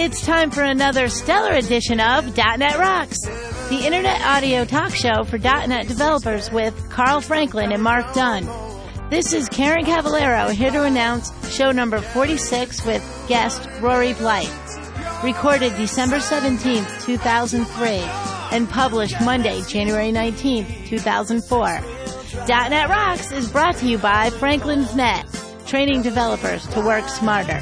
It's time for another stellar edition of .NET Rocks, the internet audio talk show for .NET developers with Carl Franklin and Mark Dunn. This is Karen Cavallero here to announce show number 46 with guest Rory Blyth. Recorded December 17th, 2003 and published Monday, January 19th, 2004. .NET Rocks is brought to you by Franklins.Net, training developers to work smarter.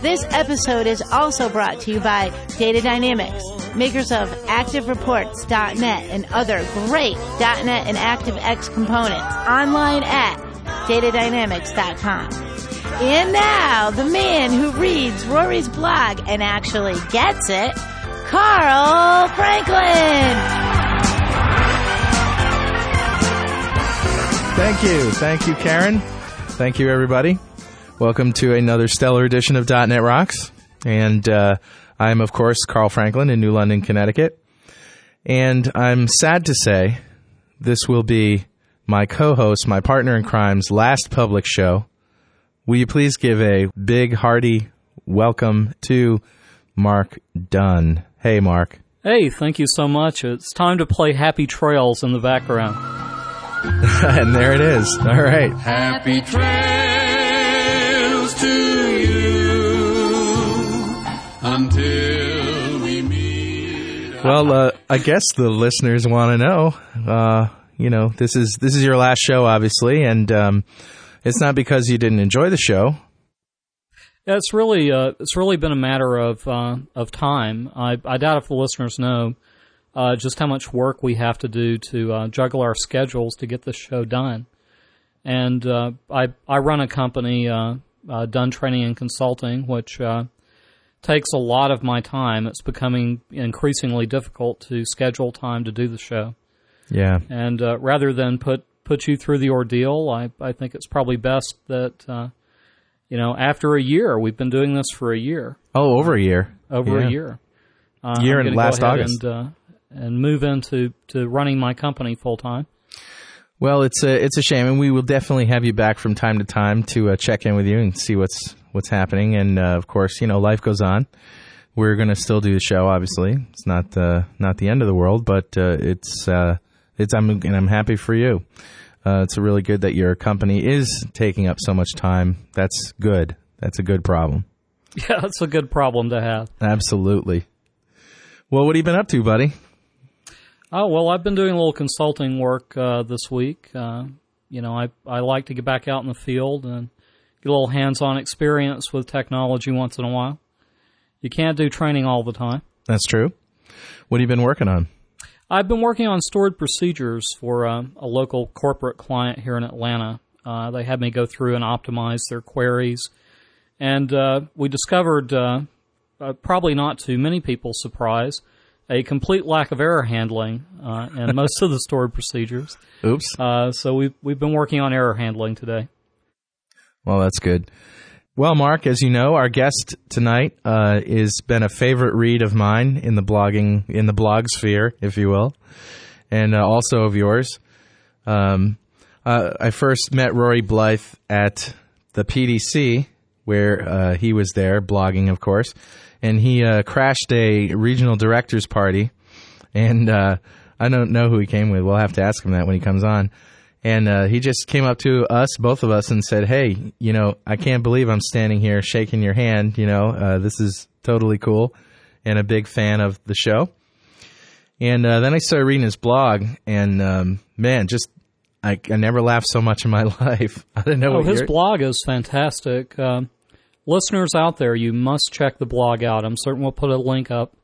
This episode is also brought to you by Data Dynamics, makers of ActiveReports.net and other great .NET and ActiveX components online at datadynamics.com. And now, the man who reads Rory's blog and actually gets it, Carl Franklin! Thank you. Thank you, Karen. Thank you, everybody. Welcome to another stellar edition of .NET Rocks. And uh, I'm, of course, Carl Franklin in New London, Connecticut. And I'm sad to say this will be my co-host, my partner in crime's last public show. Will you please give a big, hearty welcome to Mark Dunn? Hey, Mark. Hey, thank you so much. It's time to play Happy Trails in the background. and there it is. All right. Happy trails to you until we meet. Well, uh, I guess the listeners want to know. Uh, you know, this is this is your last show, obviously, and um, it's not because you didn't enjoy the show. Yeah, it's really uh, it's really been a matter of uh, of time. I, I doubt if the listeners know uh, just how much work we have to do to uh, juggle our schedules to get this show done. And uh, I I run a company, uh, uh, Dunn Training and Consulting, which uh, takes a lot of my time. It's becoming increasingly difficult to schedule time to do the show. Yeah. And uh, rather than put put you through the ordeal, I I think it's probably best that uh, you know after a year we've been doing this for a year, Oh, over a year. over Yeah. a year. Uh, Year gonna last August. and, uh, and move into to running my company full time. Well, it's a it's a shame, and we will definitely have you back from time to time to uh, check in with you and see what's what's happening. And uh, of course, you know, life goes on. We're going to still do the show. Obviously, it's not uh, not the end of the world, but uh, it's uh, it's I'm and I'm happy for you. Uh, it's really good that your company is taking up so much time. That's good. That's a good problem. Yeah, that's a good problem to have. Absolutely. Well, what have you been up to, buddy? Oh well, I've been doing a little consulting work uh, this week. Uh, you know, I I like to get back out in the field and get a little hands-on experience with technology once in a while. You can't do training all the time. That's true. What have you been working on? I've been working on stored procedures for uh, a local corporate client here in Atlanta. Uh, they had me go through and optimize their queries, and uh, we discovered, uh, uh, probably not to many people's surprise, a complete lack of error handling uh, in most of the stored procedures. Oops. Uh, so we've we've been working on error handling today. Well, that's good. Well, Mark, as you know, our guest tonight uh, has been a favorite read of mine in the blogging in the blog sphere, if you will, and uh, also of yours. Um, uh, I first met Rory Blyth at the PDC, where uh, he was there blogging, of course, and he uh, crashed a regional directors party, and uh, I don't know who he came with. We'll have to ask him that when he comes on. And uh, he just came up to us, both of us, and said, "Hey, you know, I can't believe I'm standing here shaking your hand. You know, uh, this is totally cool, and a big fan of the show." And uh, then I started reading his blog, and um, man, just I, I never laughed so much in my life. I didn't know Oh, what his blog is fantastic. Um, listeners out there, you must check the blog out. I'm certain we'll put a link up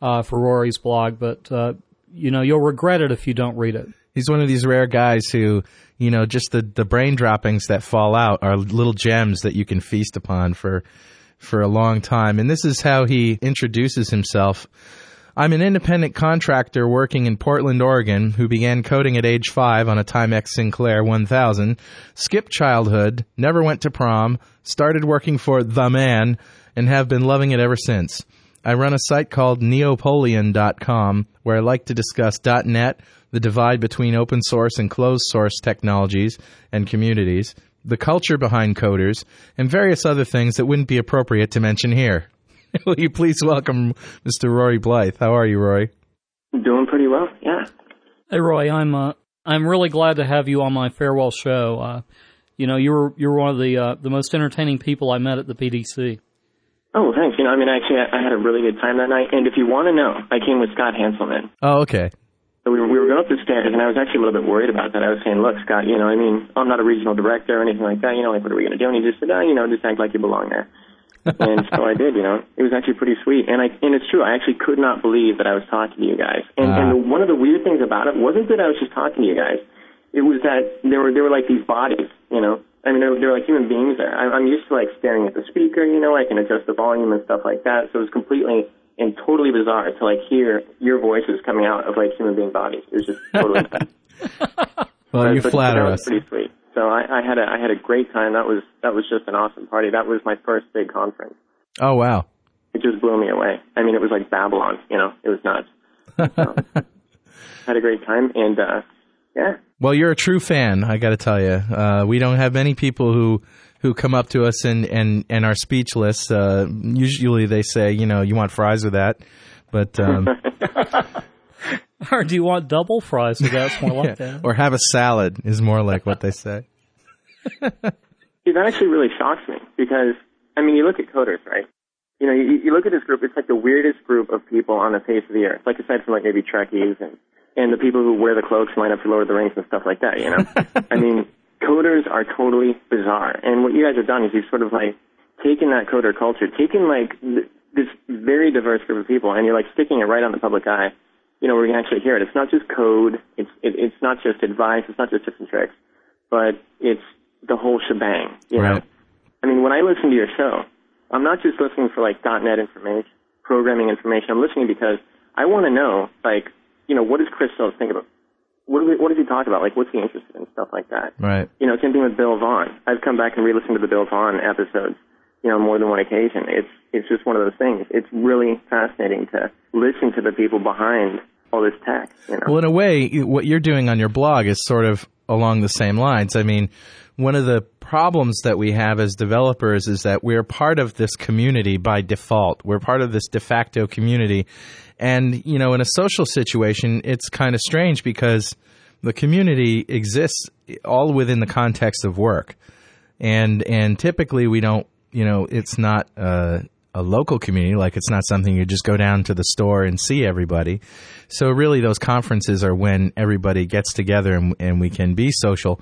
uh, for Rory's blog, but uh, you know you'll regret it if you don't read it. He's one of these rare guys who, you know, just the, the brain droppings that fall out are little gems that you can feast upon for for a long time. And this is how he introduces himself. I'm an independent contractor working in Portland, Oregon, who began coding at age five on a Timex Sinclair 1000, skipped childhood, never went to prom, started working for The Man, and have been loving it ever since. I run a site called neopoleon.com where I like to discuss .NET, the divide between open source and closed source technologies and communities, the culture behind coders, and various other things that wouldn't be appropriate to mention here. Will you please welcome Mr. Rory Blyth? How are you, Rory? Doing pretty well, yeah. Hey, Rory, I'm uh, I'm really glad to have you on my farewell show. Uh, you know, you were you were one of the uh, the most entertaining people I met at the PDC. Oh, thanks. You know, I mean, actually, I, I had a really good time that night. And if you want to know, I came with Scott Hanselman. Oh, okay. So we were, we were going up the stairs, and I was actually a little bit worried about that. I was saying, look, Scott, you know, I mean, I'm not a regional director or anything like that. You know, like, what are we going to do? And he just said, oh, you know, just act like you belong there. And so I did, you know. It was actually pretty sweet. And I and it's true, I actually could not believe that I was talking to you guys. And Ah. and one of the weird things about it wasn't that I was just talking to you guys. It was that there were there were like these bodies, you know. I mean, there, there were like human beings there. I, I'm used to like staring at the speaker, you know. I can adjust the volume and stuff like that. So it was completely and totally bizarre to like hear your voices coming out of like human being bodies. It was just totally. Well, you flatter us. Pretty sweet. So I, I had a I had a great time. That was that was just an awesome party. That was my first big conference. Oh, wow. It just blew me away. I mean, it was like Babylon. You know, it was nuts. So, had a great time, and uh, yeah, Well, you're a true fan. I got to tell you, uh, we don't have many people who who come up to us and and and are speechless. Uh, usually, they say, you know, you want fries with that, but um, Or do you want double fries? So that's more like yeah, that. or have a salad is more like what they say. See, that actually really shocks me because I mean, you look at coders, right? You know, you, you look at this group. It's like the weirdest group of people on the face of the earth. Like aside from like maybe Trekkies and and the people who wear the cloaks and line up for Lord of the Rings and stuff like that. You know, I mean, coders are totally bizarre. And what you guys have done is you've sort of like taken that coder culture, taken like th- this very diverse group of people, and you're like sticking it right on the public eye. You know, where you can actually hear it. It's not just code. It's it, it's not just advice. It's not just tips and tricks, but it's the whole shebang. You know. I mean, when I listen to your show, I'm not just listening for like dot .NET information, programming information. I'm listening because I want to know, like, you know, what does Chris Phillips think about? What, do we, what does he talk about? Like, what's he interested in? Stuff like that. Right. You know, same thing with Bill Vaughn. I've come back and re-listened to the Bill Vaughn episodes, you know, more than one occasion. It's it's just one of those things. It's really fascinating to listen to the people behind all this tech. You know. Well, in a way, what you're doing on your blog is sort of along the same lines. I mean, one of the problems that we have as developers is that we're part of this community by default. We're part of this de facto community. And, you know, in a social situation, it's kind of strange because the community exists all within the context of work. And, and typically we don't, you know, it's not, uh, a local community, like it's not something you just go down to the store and see everybody. So really those conferences are when everybody gets together and, and we can be social.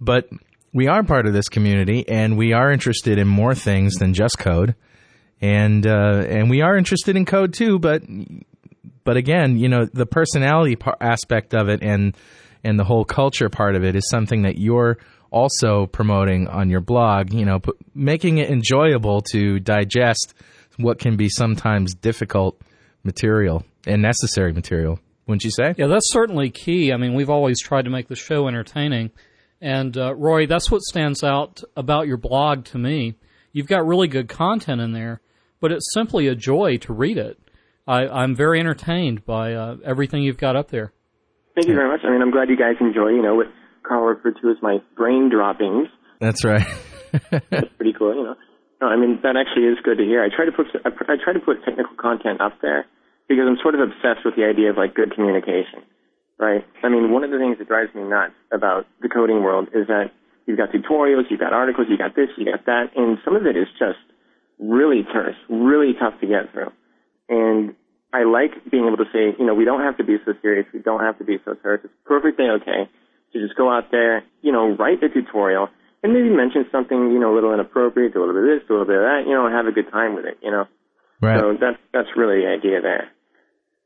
But we are part of this community and we are interested in more things than just code. And, uh, and we are interested in code too, but, but again, you know, the personality par- aspect of it and, and the whole culture part of it is something that you're also promoting on your blog, you know, p- making it enjoyable to digest what can be sometimes difficult material and necessary material. Wouldn't you say? Yeah, that's certainly key. I mean, we've always tried to make the show entertaining. And uh, Rory, that's what stands out about your blog to me. You've got really good content in there, but it's simply a joy to read it. I, I'm very entertained by uh, everything you've got up there. Thank you very much. I mean, I'm glad you guys enjoy, you know, what Carl referred to as my brain droppings. That's right. That's pretty cool, you know. No, I mean, that actually is good to hear. I try to put, I I try to put technical content up there because I'm sort of obsessed with the idea of like good communication, right? I mean, one of the things that drives me nuts about the coding world is that you've got tutorials, you've got articles, you got this, you got that, and some of it is just really terse, really tough to get through. And I like being able to say, you know, we don't have to be so serious, we don't have to be so terse. It's perfectly okay to just go out there, you know, write the tutorial and maybe mention something, you know, a little inappropriate, do a little bit of this, do a little bit of that, you know, and have a good time with it, you know. right. So that's that's really the idea there.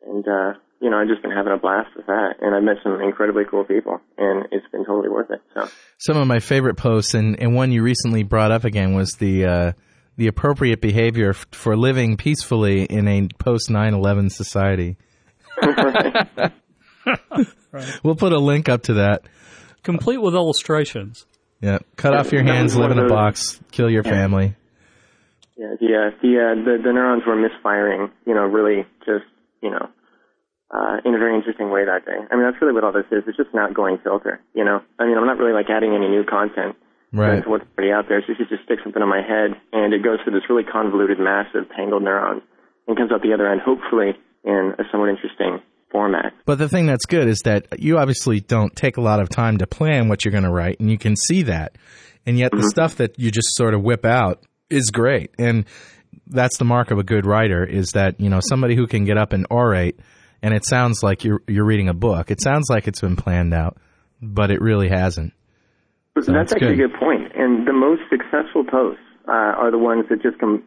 And uh, you know, I've just been having a blast with that, and I've met some incredibly cool people, and it's been totally worth it. So Some of my favorite posts, and, and one you recently brought up again, was the uh, the appropriate behavior f- for living peacefully in a post 9/11 society. We'll put a link up to that. Complete with illustrations. Yeah, cut off your hands, live in a box, kill your family. yeah, the uh, the, uh, the the neurons were misfiring, you know, really just you know, uh, in a very interesting way that day. I mean, that's really what all this is. It's just an outgoing filter, you know. I mean, I'm not really like adding any new content. Right. to what's already out there. So if you just stick something in my head and it goes through this really convoluted mass of tangled neurons and comes out the other end, hopefully in a somewhat interesting format. But the thing that's good is that you obviously don't take a lot of time to plan what you're going to write, and you can see that. And yet, the stuff that you just sort of whip out is great. And that's the mark of a good writer is that you know somebody who can get up and orate, and it sounds like you're you're reading a book. It sounds like it's been planned out, but it really hasn't. So that's that's actually good. a good point. And the most successful posts uh, are the ones that just come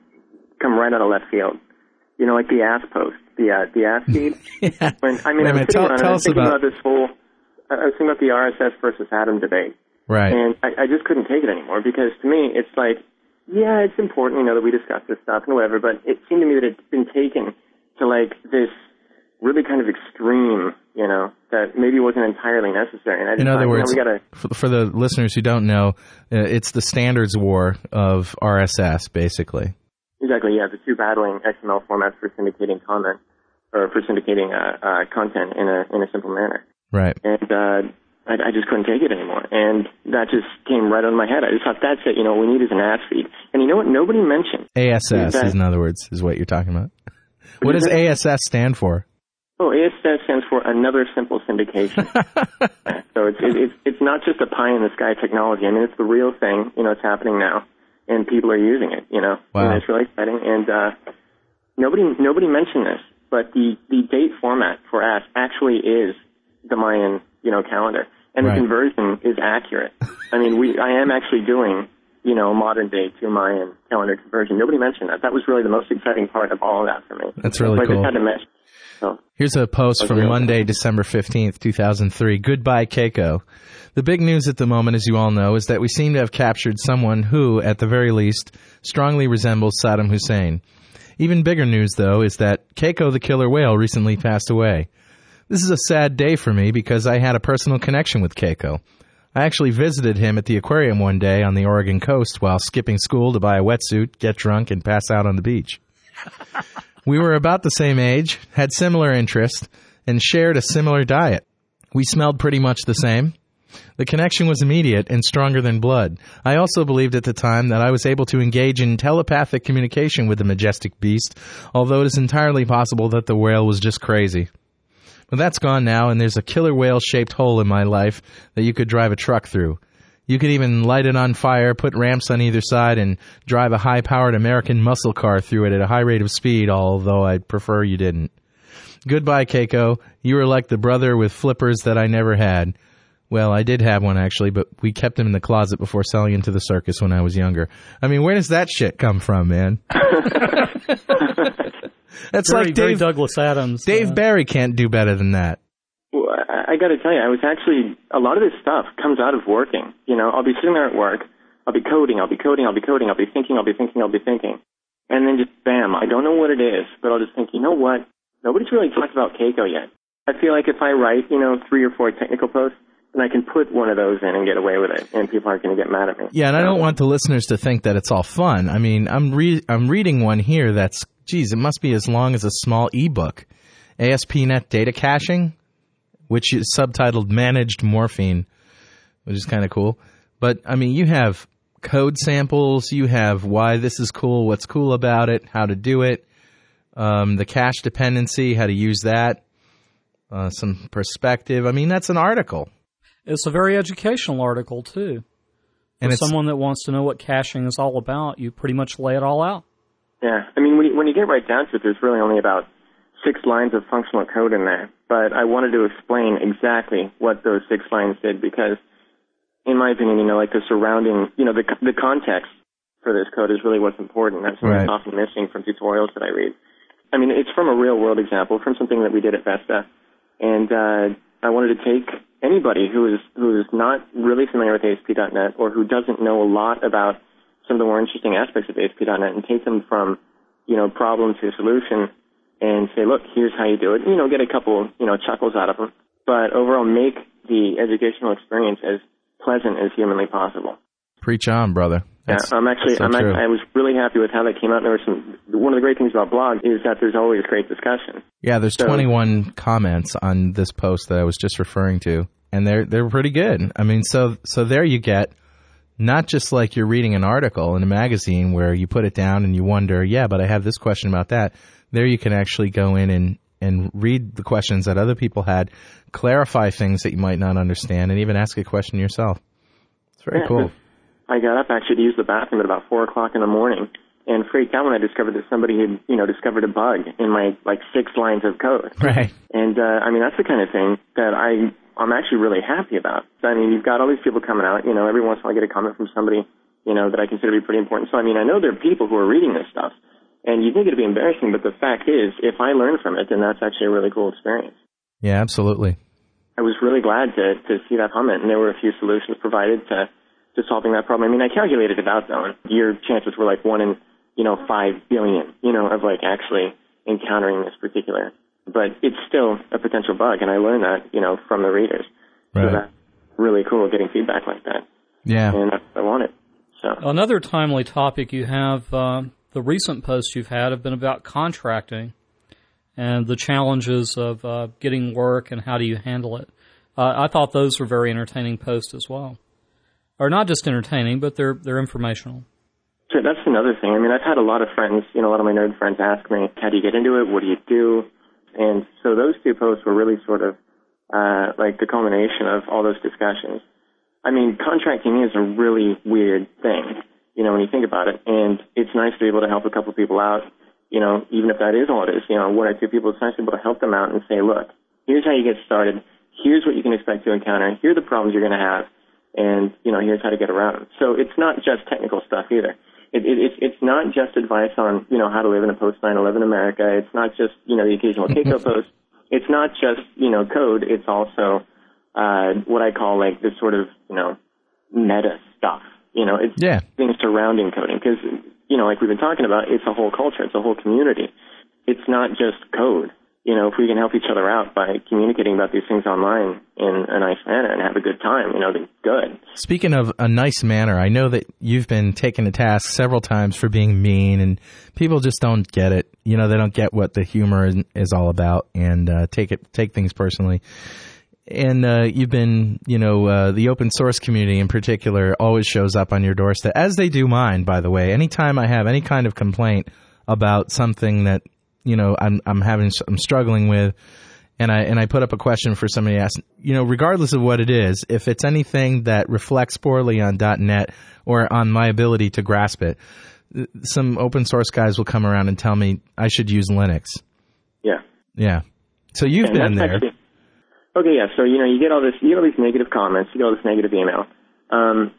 come right out of left field. You know, like the ass post, the uh, the feed. yeah. When I mean, Wait I was minute, tell- tell I us was thinking about- about, this whole. I I was thinking about the RSS versus Atom debate, Right. and I, I just couldn't take it anymore because to me, it's like, yeah, it's important, you know, that we discuss this stuff and whatever, but it seemed to me that it's been taken to like this really kind of extreme, you know, that maybe wasn't entirely necessary. And I In thought, other you know, words, we gotta. for, for the listeners who don't know, uh, it's the standards war of RSS, basically. Exactly, yeah, the two battling XML formats for syndicating comment or for syndicating uh, uh, content in a in a simple manner. Right. And uh, I, I just couldn't take it anymore, and that just came right on my head. I just thought that's it. You know, what we need is an ass feed. And you know what? Nobody mentioned. ASS, That- is in other words, is what you're talking about. What does ASS stand for? Oh, ASS stands for Another Simple Syndication. so it's it, it's it's not just a pie in the sky technology. I mean, it's the real thing. You know, it's happening now, and people are using it. You know, Wow. and it's really exciting. And uh, nobody nobody mentioned this, but the the date format for ASS actually is the Mayan you know calendar, and Right. the conversion is accurate. I mean, we I am actually doing you know modern day to Mayan calendar conversion. Nobody mentioned that. That was really the most exciting part of all of that for me. That's really so I cool. just had to mention. So. Here's a post from Monday, December 15th, 2003. Goodbye, Keiko. The big news at the moment, as you all know, is that we seem to have captured someone who, at the very least, strongly resembles Saddam Hussein. Even bigger news, though, is that Keiko the killer whale recently passed away. This is a sad day for me because I had a personal connection with Keiko. I actually visited him at the aquarium one day on the Oregon coast while skipping school to buy a wetsuit, get drunk, and pass out on the beach. We were about the same age, had similar interests, and shared a similar diet. We smelled pretty much the same. The connection was immediate and stronger than blood. I also believed at the time that I was able to engage in telepathic communication with the majestic beast, although it is entirely possible that the whale was just crazy. But that's gone now, and there's a killer whale shaped hole in my life that you could drive a truck through. You could even light it on fire, put ramps on either side, and drive a high powered American muscle car through it at a high rate of speed, although I'd prefer you didn't. Goodbye, Keiko. You were like the brother with flippers that I never had. Well, I did have one actually, but we kept him in the closet before selling him to the circus when I was younger. I mean, where does that shit come from, man? That's Very, like very Dave, Douglas Adams. Dave uh, Barry can't do better than that. I, I got to tell you, I was actually a lot of this stuff comes out of working. You know, I'll be sitting there at work, I'll be coding, I'll be coding, I'll be coding, I'll be thinking, I'll be thinking, I'll be thinking, and then just bam, I don't know what it is, but I'll just think, you know what? Nobody's really talked about Keiko yet. I feel like if I write, you know, three or four technical posts, then I can put one of those in and get away with it, and people aren't going to get mad at me. Yeah, and I don't want the listeners to think that it's all fun. I mean, I'm re- I'm reading one here that's, geez, it must be as long as a small ebook. ASP.NET data caching, which is subtitled Managed Morphine, which is kind of cool. But I mean, you have code samples, you have why this is cool, what's cool about it, how to do it, um, the cache dependency, how to use that, uh, some perspective. I mean, that's an article. It's a very educational article too. And For it's, someone that wants to know what caching is all about, you pretty much lay it all out. Yeah, I mean, when you, when you get right down to it, there's really only about six lines of functional code in there. But I wanted to explain exactly what those six lines did because, in my opinion, you know, like the surrounding, you know, the the context for this code is really what's important. That's Right. that's often missing from tutorials that I read. I mean, it's from a real world example, from something that we did at Vesta, and uh, I wanted to take anybody who is who is not really familiar with ASP.NET or who doesn't know a lot about some of the more interesting aspects of ASP.NET and take them from, you know, problem to solution and say, look, here's how you do it. You know, get a couple, you know, chuckles out of them, but overall make the educational experience as pleasant as humanly possible. preach on, brother. That's- yeah, I'm actually, so I'm actually, I was really happy with how that came out. There was some. One of the great things about blog is that there's always great discussion. Yeah, there's So- 21 comments on this post that I was just referring to, and they're they're pretty good. I mean, so so there you get not just like you're reading an article in a magazine where you put it down and you wonder, yeah, but I have this question about that. There you can actually go in and, and read the questions that other people had, clarify things that you might not understand, and even ask a question yourself. It's very Yeah, cool. I got up actually to use the bathroom at about four o'clock in the morning and freaked out when I discovered that somebody had, you know, discovered a bug in my like six lines of code. Right. And uh, I mean, that's the kind of thing that I I'm actually really happy about. I mean, you've got all these people coming out. You know, every once in a while I get a comment from somebody, you know, that I consider to be pretty important. So I mean, I know there are people who are reading this stuff, and you think it'd be embarrassing, but the fact is, if I learn from it, then that's actually a really cool experience. Yeah, absolutely. I was really glad to to see that comment, and there were a few solutions provided to to solving that problem. I mean, I calculated it out though, and your chances were like one in you know five billion, you know, of like actually encountering this particular. But it's still a potential bug, and I learned that you know from the readers. So Right. that's really cool getting feedback like that, Yeah. and that's what I wanted. So Another timely topic you have, uh, the recent posts you've had have been about contracting and the challenges of uh, getting work and how do you handle it. Uh, I thought those were very entertaining posts as well, or not just entertaining, but they're they're informational. That's another thing. I mean, I've had a lot of friends, you know, a lot of my nerd friends ask me, how do you get into it? What do you do? And so those two posts were really sort of uh, like the culmination of all those discussions. I mean, contracting is a really weird thing, you know, when you think about it. And it's nice to be able to help a couple of people out, you know, even if that is all it is, you know, one or two people, it's nice to be able to help them out and say, look, here's how you get started. Here's what you can expect to encounter. Here are the problems you're going to have. And, you know, here's how to get around them. So it's not just technical stuff either. It, it, it's it's not just advice on, you know, how to live in a post 9/11 America. It's not just, you know, the occasional Keiko post. It's not just, you know, code. It's also, uh, what I call like this sort of, you know, meta stuff. You know, it's Yeah. things surrounding coding because, you know, like we've been talking about, it's a whole culture. It's a whole community. It's not just code. You know, if we can help each other out by communicating about these things online in a nice manner and have a good time, you know, then good. Speaking of a nice manner, I know that you've been taken to task several times for being mean, and people just don't get it. You know, they don't get what the humor is, is all about, and uh, take it take things personally. And uh, you've been, you know, uh, the open source community in particular always shows up on your doorstep, as they do mine, by the way. Anytime I have any kind of complaint about something that you know I'm I'm having I'm struggling with, and I and I put up a question for somebody to ask, you know, regardless of what it is, if it's anything that reflects poorly on .NET or on my ability to grasp it, some open source guys will come around and tell me I should use Linux. Yeah. Yeah. So you've And been there. actually- okay, yeah. So you know, you get all this, you get all these negative comments, you get all this negative email. Um,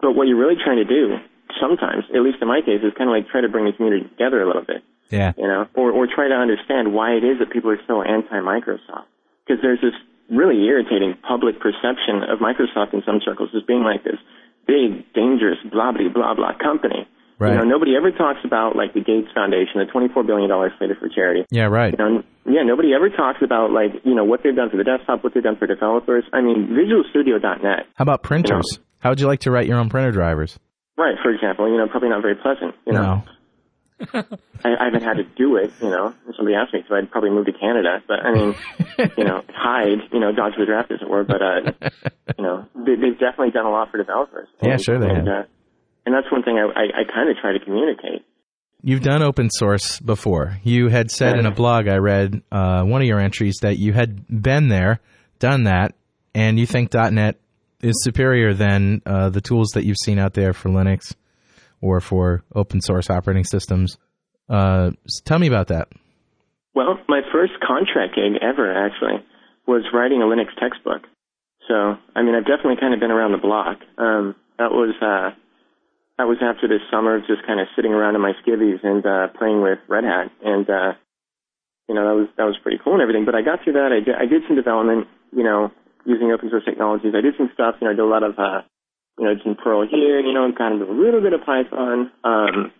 but what you're really trying to do, sometimes, at least in my case, is kind of like try to bring the community together a little bit. Yeah. you know, or, or try to understand why it is that people are so anti-Microsoft. Because there's this really irritating public perception of Microsoft in some circles as being like this big, dangerous, blah, blah, blah, blah company. Right. You know, nobody ever talks about like the Gates Foundation, the $24 billion slated for charity. Yeah, right. You know, yeah, nobody ever talks about like, you know, what they've done for the desktop, what they've done for developers. I mean, VisualStudio.net, How about printers? How would you like to write your own printer drivers? right, for example, you know, probably not very pleasant, you know. No. I, I haven't had to do it, you know. If somebody asked me, so I'd probably move to Canada. But I mean, you know, hide, you know, dodge the draft, as it were. But uh, you know, they, they've definitely done a lot for developers. Yeah, And- sure they and, have. Uh, and that's one thing I, I, I kind of try to communicate. You've done open source before. You had said in a blog I read uh, one of your entries that you had been there, done that, and you think .NET is superior than uh, the tools that you've seen out there for Linux or for open source operating systems. Uh, tell me about that. Well, my first contract gig ever actually was writing a Linux textbook. So, I mean, I've definitely kind of been around the block. Um, that was uh, that was after this summer of just kind of sitting around in my skivvies and uh, playing with Red Hat, and uh, you know that was that was pretty cool and everything. But I got through that. I did, I did some development, you know, using open source technologies. I did some stuff. You know, I did a lot of uh, you know, some Perl here, you know, and kind of a little bit of Python. Um,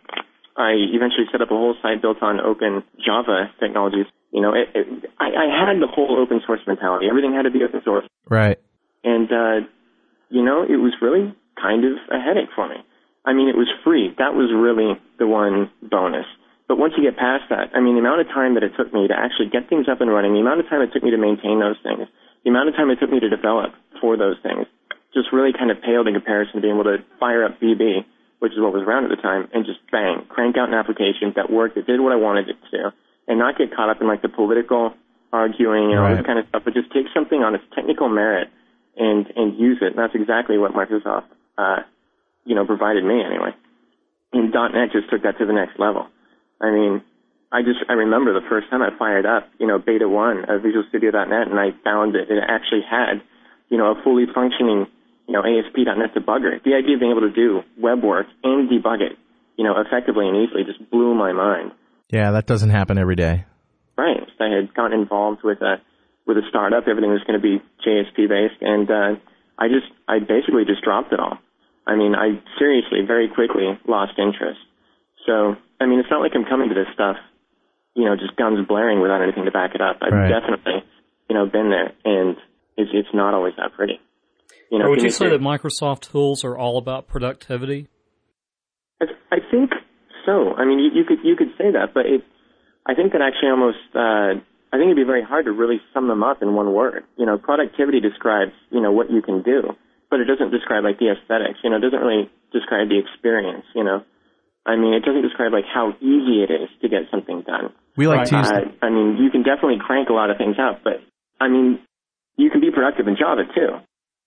I eventually set up a whole site built on open Java technologies. You know, it, it, I, I had the whole open source mentality. Everything had to be open source. Right. And, uh, you know, it was really kind of a headache for me. I mean, it was free. That was really the one bonus. But once you get past that, I mean, the amount of time that it took me to actually get things up and running, the amount of time it took me to maintain those things, the amount of time it took me to develop for those things, just really kind of paled in comparison to being able to fire up VB, which is what was around at the time, and just bang, crank out an application that worked, that did what I wanted it to, and not get caught up in like the political arguing and all Right. this kind of stuff, but just take something on its technical merit and and use it. And that's exactly what Microsoft, uh, you know, provided me anyway. And .NET just took that to the next level. I mean, I just I remember the first time I fired up, you know, Beta One of Visual Studio .NET and I found that it actually had, you know, a fully functioning, you know, ASP.NET debugger. The idea of being able to do web work and debug it, you know, effectively and easily just blew my mind. Yeah, that doesn't happen every day. Right. I had gotten involved with a with a startup. Everything was going to be JSP based, and uh, I just I basically just dropped it all. I mean, I seriously very quickly lost interest. So I mean, it's not like I'm coming to this stuff, you know, just guns blaring without anything to back it up. I've Right. definitely, you know, been there, and it's it's not always that pretty. You know, Or would you say that Microsoft tools are all about productivity? I, I think so. I mean, you, you could you could say that, but it. I think that actually almost. Uh, I think it'd be very hard to really sum them up in one word. You know, productivity describes you know what you can do, but it doesn't describe like the aesthetics. You know, it doesn't really describe the experience. You know, I mean, it doesn't describe like how easy it is to get something done. We like to use Uh, I mean, you can definitely crank a lot of things out, but I mean, you can be productive in Java too.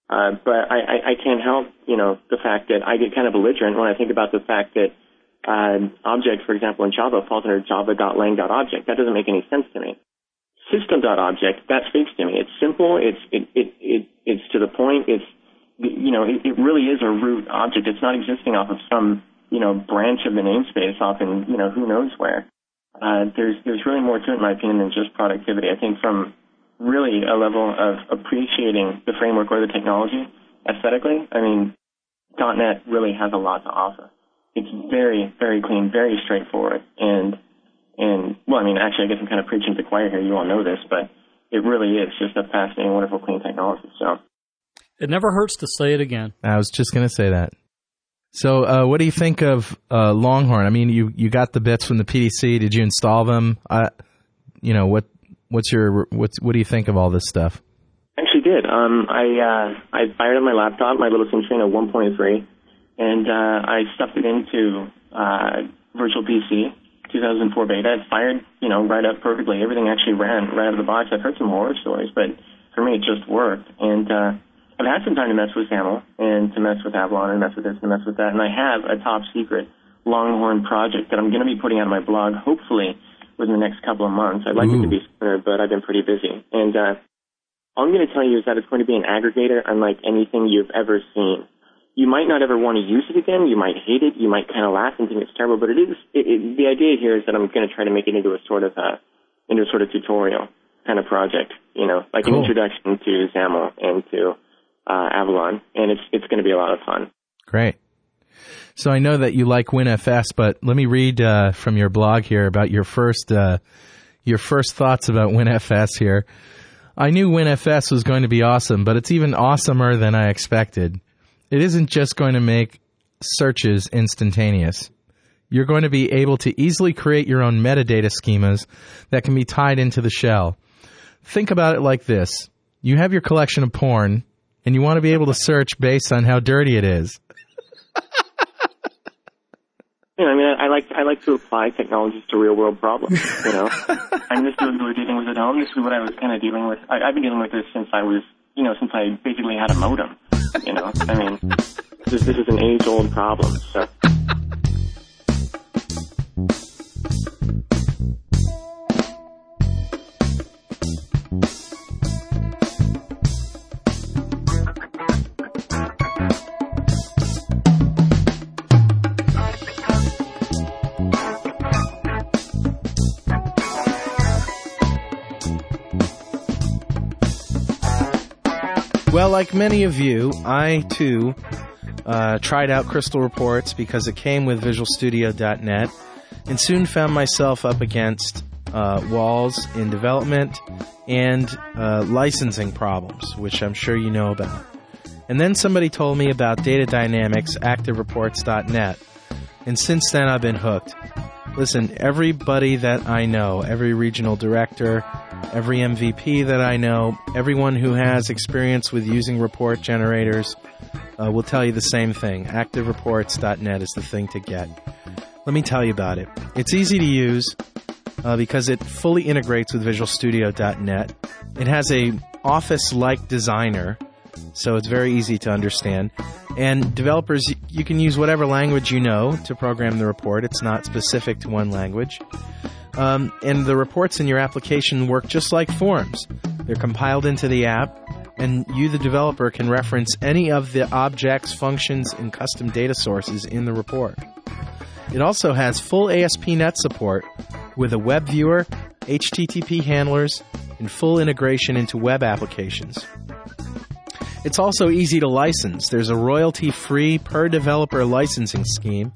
Uh, but I, I, I can't help, you know, the fact that I get kind of belligerent when I think about the fact that uh, object, for example, in Java falls under java.lang.object. That doesn't make any sense to me. System.object, that speaks to me. It's simple. It's it, it, it it's to the point. It's you know, it, it really is a root object. It's not existing off of some you know branch of the namespace off in you know who knows where. Uh, there's there's really more to it, in my opinion, than just productivity. I think from really a level of appreciating the framework or the technology aesthetically, I mean, .NET really has a lot to offer. It's very, very clean, very straightforward, and and well, I mean, actually, I guess I'm kind of preaching to the choir here. You all know this, but it really is just a fascinating, wonderful, clean technology. So. It never hurts to say it again. I was just going to say that. So, uh, what do you think of uh, Longhorn? I mean, you, you got the bits from the PDC. Did you install them? I, you know, what what's your what's what do you think of all this stuff? Actually did. Um, I uh, I fired up my laptop, my little Centrino 1.3, and uh, I stuffed it into uh, Virtual PC 2004 beta. It fired, you know, right up perfectly. Everything actually ran right out of the box. I've heard some horror stories, but for me, it just worked. And uh, I've had some time to mess with XAML and to mess with Avalon and mess with this and mess with that. And I have a top secret Longhorn project that I'm going to be putting on my blog, hopefully within the next couple of months. I'd like it to be sooner, but I've been pretty busy. And uh, all I'm going to tell you is that it's going to be an aggregator unlike anything you've ever seen. You might not ever want to use it again. You might hate it. You might kind of laugh and think it's terrible. But it is. It, it, the idea here is that I'm going to try to make it into a sort of uh, into a sort of tutorial kind of project. You know, like Cool. an introduction to XAML and to uh, Avalon, and it's it's going to be a lot of fun. Great. So I know that you like WinFS, but let me read uh, from your blog here about your first uh, your first thoughts about WinFS here. I knew WinFS was going to be awesome, but it's even awesomer than I expected. It isn't just going to make searches instantaneous. You're going to be able to easily create your own metadata schemas that can be tied into the shell. Think about it like this. You have your collection of porn, and you want to be able to search based on how dirty it is. You know, I mean, I, I like I like to apply technologies to real world problems. You know, and this is what we're dealing with at home. This is what I was kind of dealing with. I, I've been dealing with this since I was, you know, since I basically had a modem. You know, I mean, this, this is an age old problem. So. Like many of you, I too uh, tried out Crystal Reports because it came with VisualStudio.net and soon found myself up against uh, walls in development and uh, licensing problems, which I'm sure you know about. And then somebody told me about Data Dynamics ActiveReports.net, and since then I've been hooked. Listen, everybody that I know, every regional director, every MVP that I know, everyone who has experience with using report generators uh, will tell you the same thing. ActiveReports.net is the thing to get. Let me tell you about it. It's easy to use uh, because it fully integrates with VisualStudio.net. It has a Office-like designer, so it's very easy to understand. And developers, you can use whatever language you know to program the report. It's not specific to one language. Um, and the reports in your application work just like forms. They're compiled into the app, and you, the developer, can reference any of the objects, functions, and custom data sources in the report. It also has full ASP.NET support with a web viewer, HTTP handlers, and full integration into web applications. It's also easy to license. There's a royalty free per developer licensing scheme,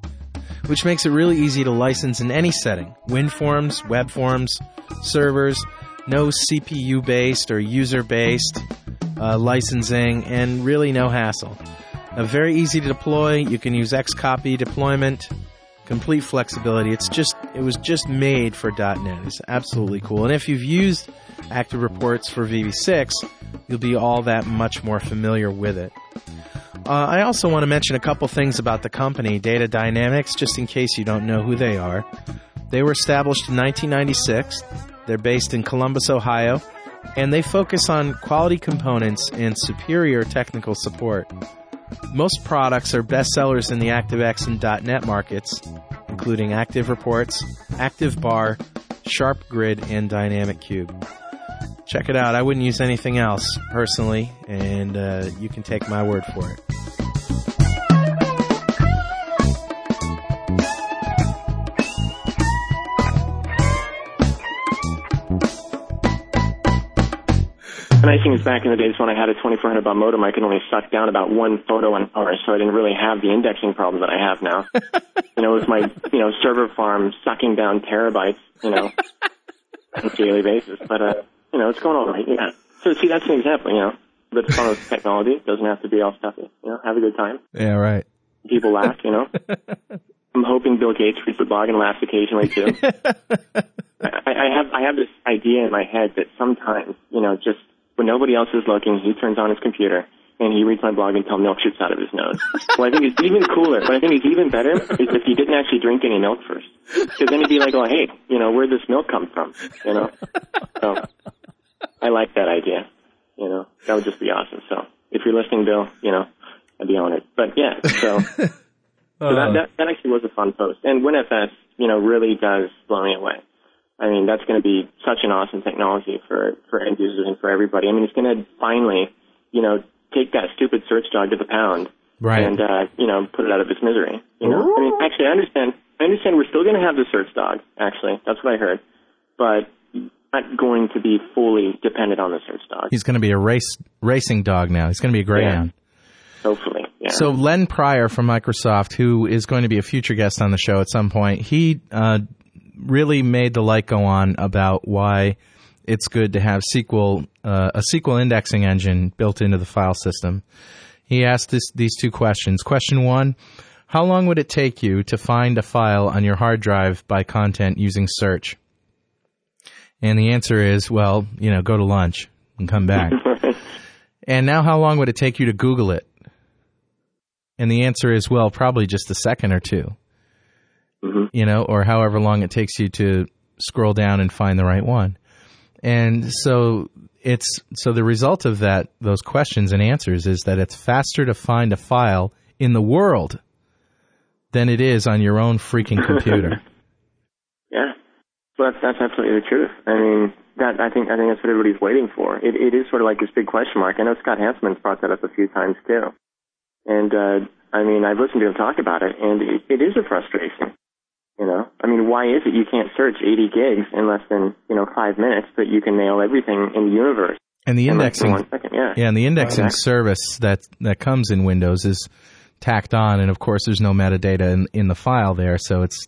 which makes it really easy to license in any setting WinForms, web forms, servers, no CPU based or user based uh, licensing, and really no hassle. Uh, very easy to deploy. You can use Xcopy deployment, complete flexibility. It's just it was just made for .NET. It's absolutely cool. And if you've used Active Reports for VB6, you'll be all that much more familiar with it. Uh, I also want to mention a couple things about the company, Data Dynamics, just in case you don't know who they are. They were established in 1996. They're based in Columbus, Ohio, and they focus on quality components and superior technical support. Most products are bestsellers in the ActiveX and .NET markets, including Active Reports, Active Bar, Sharp Grid, and Dynamic Cube. Check it out. I wouldn't use anything else personally, and uh, you can take my word for it. Nice thing is back in the days when I had a 2400 baud modem, I could only suck down about one photo an hour, so I didn't really have the indexing problem that I have now. you know, with my, you know, server farm sucking down terabytes, you know, on a daily basis. But, uh, you know, it's going all right, yeah. So, see, that's an example, you know. But fun with technology. It doesn't have to be all stuffy. You know, have a good time. Yeah, right. People laugh, you know. I'm hoping Bill Gates reads the blog and laughs occasionally too. I, I have I have this idea in my head that sometimes, you know, just when nobody else is looking, he turns on his computer and he reads my blog until milk shoots out of his nose. Well, I think it's even cooler. What I think is even better is if he didn't actually drink any milk first, because then he'd be like, "Oh, hey, you know, where'd this milk come from?" You know. So I like that idea. You know, that would just be awesome. So if you're listening, Bill, you know, I'd be honored. But yeah, so. So that, that, that actually was a fun post. And WinFS, you know, really does blow me away. I mean, that's going to be such an awesome technology for, for end users and for everybody. I mean, it's going to finally, you know, take that stupid search dog to the pound. Right. And, uh, you know, put it out of its misery. You know, I mean, actually, I understand, I understand we're still going to have the search dog, actually. That's what I heard. But not going to be fully dependent on the search dog. He's going to be a race racing dog now. He's going to be a greyhound. Hopefully. Yeah. So Lenn Pryor from Microsoft, who is going to be a future guest on the show at some point, he uh, really made the light go on about why it's good to have SQL uh, a SQL indexing engine built into the file system. He asked this, these two questions. Question one: How long would it take you to find a file on your hard drive by content using search? And the answer is, well, you know, go to lunch and come back. and now, how long would it take you to Google it? And the answer is, well, probably just a second or 2 Mm-hmm. you know, or however long it takes you to scroll down and find the right one. And so it's so the result of that those questions and answers is that it's faster to find a file in the world than it is on your own freaking computer. Yeah, well, that's that's absolutely the truth. I mean, that I think I think that's what everybody's waiting for. It it is sort of like this big question mark. I know Scott Hanselman's brought that up a few times too, and uh, I mean I've listened to him talk about it, and it, it is a frustration. You know, I mean, why is it you can't search 80 gigs in less than you know five minutes, but you can nail everything in the universe And the indexing second? Yeah. Yeah, and the indexing service that that comes in Windows is tacked on, and of course, there's no metadata in, in the file there, so it's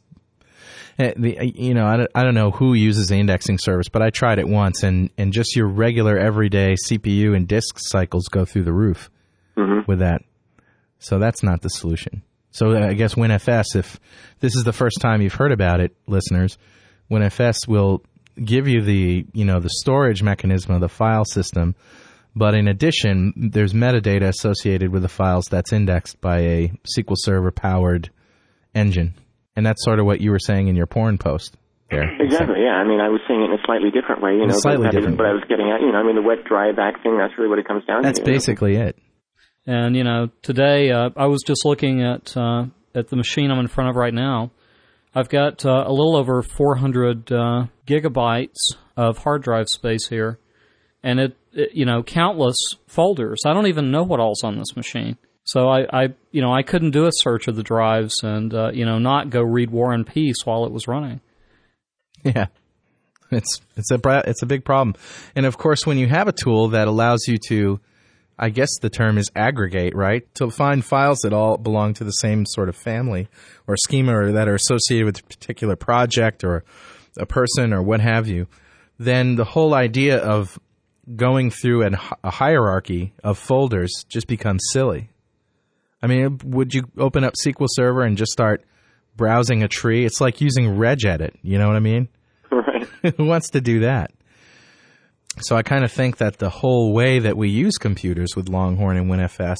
eh, the you know I don't, I don't know who uses the indexing service, but I tried it once, and and just your regular everyday CPU and disk cycles go through the roof Mhm. with that. So that's not the solution. So I guess WinFS, if this is the first time you've heard about it, listeners, WinFS will give you the you know the storage mechanism of the file system, but in addition, there's metadata associated with the files that's indexed by a SQL Server powered engine, and that's sort of what you were saying in your porn post. There. Exactly. Yeah. I mean, I was saying it in a slightly different way. You know, slightly but different But I was getting at. You know, I mean, the wet dry back thing. That's really what it comes down That's to. you know? basically it. And you know, today uh, I was just looking at uh, at the machine I'm in front of right now. I've got uh, a little over 400 uh, gigabytes of hard drive space here, and it, it, you know, countless folders. I don't even know what all's on this machine. So I, I you know, I couldn't do a search of the drives and uh, you know not go read War and Peace while it was running. Yeah. It's it's a it's a big problem. And of course when you have a tool that allows you to I guess the term is aggregate, right? To find files that all belong to the same sort of family or schema or that are associated with a particular project or a person or what have you, then the whole idea of going through an, a hierarchy of folders just becomes silly. I mean, would you open up SQL Server and just start browsing a tree? It's like using regedit, you know what I mean? Right. Who wants to do that? So I kind of think that the whole way that we use computers with Longhorn and WinFS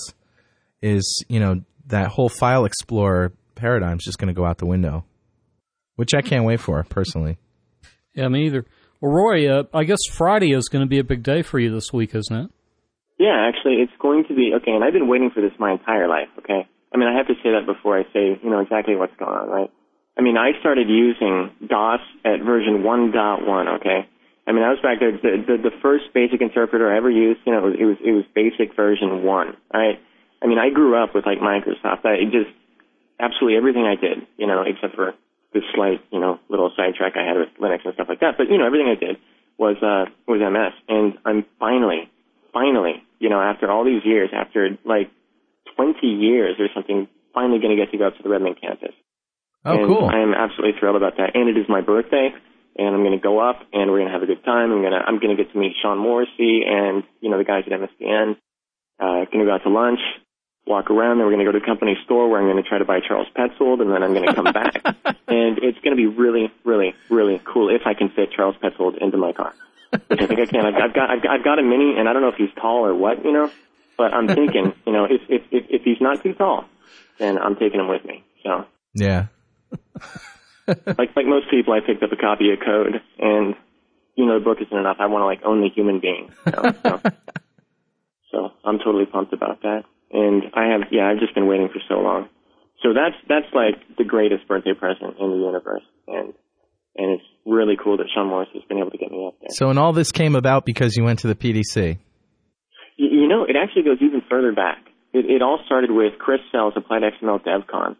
is, you know, that whole file explorer paradigm is just going to go out the window, which I can't wait for personally. Yeah, me either. Well, Rory, uh, I guess Friday is going to be a big day for you this week, isn't it? Yeah, actually, it's going to be okay. And I've been waiting for this my entire life. Okay. I mean, I have to say that before I say, you know, exactly what's going on, right? I mean, I started using DOS at version 1.1. Okay. I mean, I was back there. The, the the first basic interpreter I ever used, you know, it was it was, basic version one. Right. I mean, I grew up with like Microsoft. I it just absolutely everything I did, you know, except for this slight, you know, little sidetrack I had with Linux and stuff like that. But you know, everything I did was uh was MS, and I'm finally, finally, you know, after all these years, after like 20 years or something, finally going to get to go up to the Redmond campus. Oh, and cool. I am absolutely thrilled about that. And it is my birthday, and I'm going to go up, and we're going to have a good time. I'm going to I'm going to get to meet Sean Morrissey and you know the guys at MSDN. Uh, going to go out to lunch, walk around. Then we're going to go to the company store where I'm going to try to buy Charles Petzold, and then I'm going to come back. And it's going to be really, really, really cool if I can fit Charles Petzold into my car, which I think I can. I've, I've got I've got I've got a mini, and I don't know if he's tall or what, you know. But I'm thinking, you know, if if if, if he's not too tall, then I'm taking him with me. So Yeah. like like most people, I picked up a copy of Code, and you know the book isn't enough. I want to like own the human being. You know? so, so I'm totally pumped about that. And I have yeah, I've just been waiting for so long. So that's that's like the greatest birthday present in the universe, and and it's really cool that Sean Morris has been able to get me up there. So, and all this came about because you went to the PDC. You, you know, it actually goes even further back. It, it all started with Chris Sells Applied XML DevCon,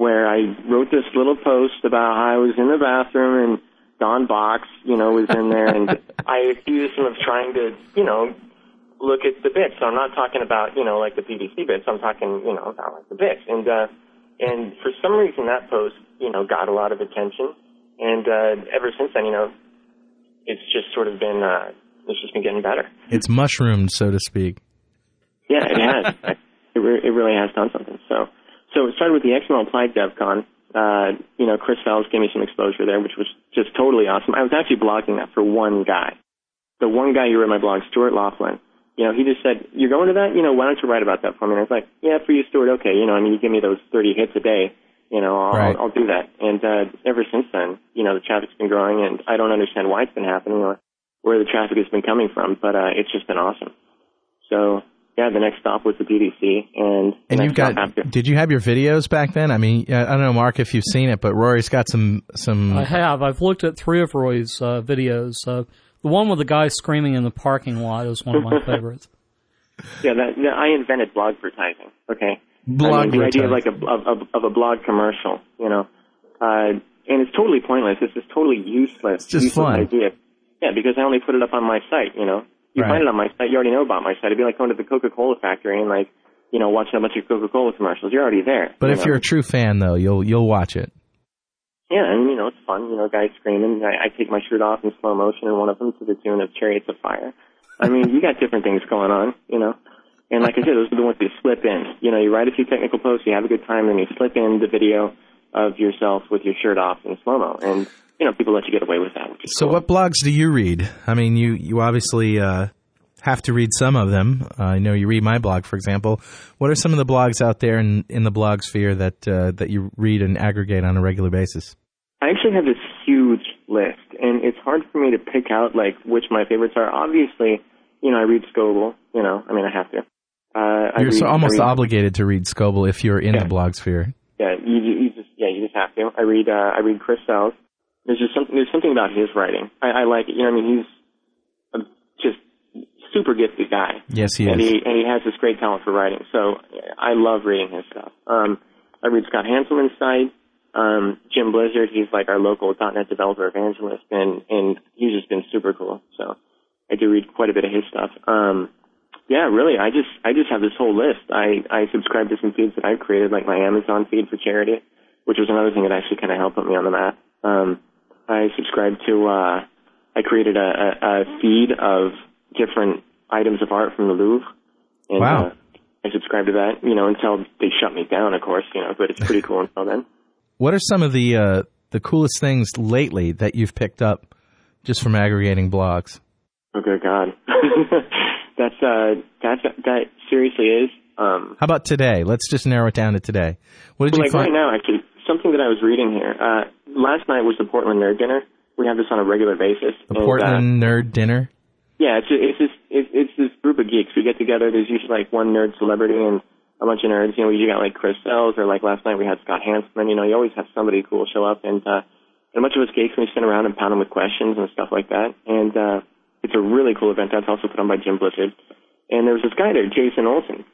where I wrote this little post about how I was in the bathroom and Don Box, you know, was in there, and I accused him of trying to, you know, look at the bits. So I'm not talking about, you know, like the PDC bits. I'm talking, you know, about like the bits. And uh, and for some reason, that post, you know, got a lot of attention. And uh, ever since then, you know, it's just sort of been, uh, it's just been getting better. It's mushroomed, so to speak. Yeah, it has. it, re- it really has done something. So, so it started with the XML Applied DevCon. Uh, you know, Chris Sells gave me some exposure there, which was just totally awesome. I was actually blogging that for one guy. The one guy who read my blog, Stuart Laughlin. You know, he just said, "You're going to that? You know, why don't you write about that for me?" And I was like, "Yeah, for you, Stuart. Okay. You know, I mean, you give me those 30 hits a day. You know, I'll, Right. I'll, I'll do that." And uh, ever since then, you know, the traffic's been growing, and I don't understand why it's been happening or where the traffic has been coming from, but uh, it's just been awesome. So yeah, the next stop was the PDC, and the And you've got. after. Did you have your videos back then? I mean, I don't know, Mark, if you've seen it, but Rory's got some some. I have. I've looked at three of Rory's uh, videos. Uh, the one with the guy screaming in the parking lot is one of my favorites. Yeah, that, that I invented blog advertising. Okay, I mean, the idea of like a of, of, of a blog commercial, you know, uh, and it's totally pointless. It's just totally useless. It's just useless fun. idea. Yeah, because I only put it up on my site. You know, you Right. find it on my site. You already know about my site. It'd be like going to the Coca Cola factory and like, you know, watching a bunch of Coca Cola commercials. You're already there. but you if know? you're a true fan, though, you'll you'll watch it. Yeah, and you know, it's fun. You know, guys screaming. I, I take my shirt off in slow motion, and one of them to the tune of "Chariots of Fire." I mean, you got different things going on, you know. And like I said, those are the ones that slip in. You know, you write a few technical posts, you have a good time, and you slip in the video of yourself with your shirt off in slow mo, and you know people let you get away with that. So, cool. what blogs do you read? I mean, you you obviously uh, have to read some of them. Uh, I know you read my blog, for example. What are some of the blogs out there in, in the blog sphere that uh, that you read and aggregate on a regular basis? I actually have this huge list, and it's hard for me to pick out like which my favorites are. Obviously, you know, I read Scoble. You know, I mean, I have to. Uh, You're read, so almost obligated to read Scoble if you're in Yeah. the blog sphere. Yeah, you, you you just yeah, you just have to. I read uh, I read Chris Sells. There's just something there's something about his writing. I, I like it. You know, I mean, he's a just super gifted guy. Yes, he and is. he and he has this great talent for writing. So I love reading his stuff. Um, I read Scott Hanselman's site. Um, Jim Blizzard, he's like our local .NET developer evangelist, and and he's just been super cool. So I do read quite a bit of his stuff. Um, yeah, really, I just I just have this whole list. I I subscribe to some feeds that I've created, like my Amazon feed for charity, which was another thing that actually kind of helped put me on the map. Um, I subscribe to uh, I created a, a, a feed of different items of art from the Louvre. And, Wow. Uh, I subscribe to that, you know, until they shut me down, of course, you know, but it's pretty cool until then. What are some of the uh, the coolest things lately that you've picked up just from aggregating blogs? Oh, good God. that's, uh, that's, that seriously is, um, How about today? Let's just narrow it down to today. What did you like find? right now, actually, something that I was reading here, uh, last night was the Portland Nerd Dinner. We have this on a regular basis. the and, uh, Portland Nerd Dinner. Yeah, it's it's this it's, it's this group of geeks. We get together. There's usually like one nerd celebrity and a bunch of nerds. You know, you got like Chris Sells or like last night we had Scott Hanselman. You know, you always have somebody cool show up and uh, and a bunch of us geeks we sit around and pound them with questions and stuff like that. And uh, it's a really cool event. That's also put on by Jim Blizzard. And there was this guy there, Jason Olson,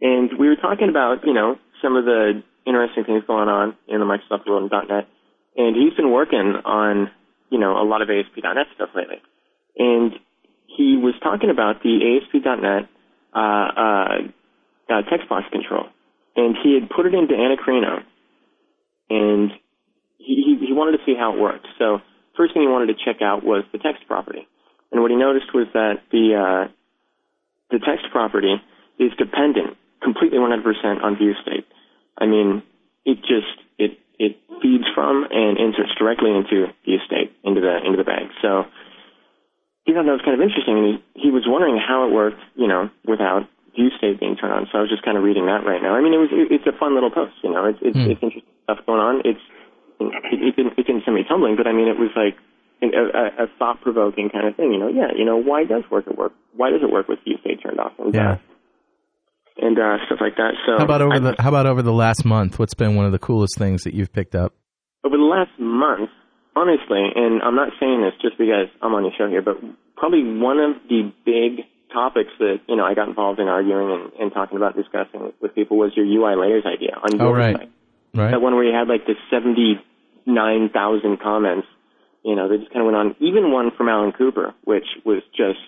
and we were talking about you know some of the interesting things going on in the Microsoft world and .NET. And he's been working on you know a lot of ASP.NET stuff lately. And he was talking about the ASP.NET uh, uh, uh, text box control, and he had put it into Anakrino, and he, he he wanted to see how it worked. So first thing he wanted to check out was the text property, and what he noticed was that the uh, the text property is dependent completely 100% on view state. I mean, it just it it feeds from and inserts directly into the state into the into the bag. So he thought that was kind of interesting, and he, he was wondering how it worked, you know, without view state being turned on. So I was just kind of reading that right now. I mean, it was it, it's a fun little post, you know. It's it's, Hmm. it's interesting stuff going on. It's it, it didn't it didn't send me tumbling, but I mean, it was like an, a, a, a thought provoking kind of thing, you know. Yeah, you know, why does work it work? Why does it work with view state turned off? And, Yeah. Uh, and uh, stuff like that. So How about over I- the How about over the last month? What's been one of the coolest things that you've picked up? over the last month, honestly, and I'm not saying this just because I'm on your show here, but probably one of the big topics that, you know, I got involved in arguing and, and talking about discussing with people was your UI layers idea on your Oh, right. site. Right. That one where you had like the 79,000 comments, you know, they just kind of went on. Even one from Alan Cooper, which was just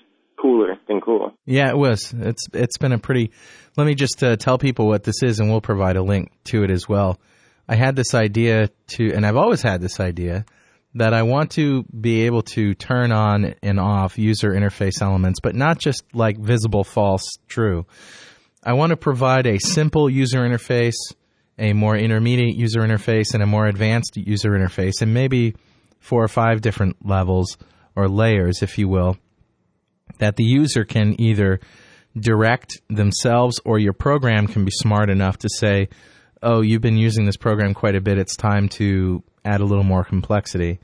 cooler than cool. Yeah, it was. It's it's been a pretty. Let me just uh, tell people what this is, and we'll provide a link to it as well. I had this idea to, and I've always had this idea that I want to be able to turn on and off user interface elements, but not just like visible, false, true. I want to provide a simple user interface, a more intermediate user interface, and a more advanced user interface, and maybe four or five different levels or layers, if you will, that the user can either direct themselves or your program can be smart enough to say, oh, you've been using this program quite a bit. It's time to add a little more complexity.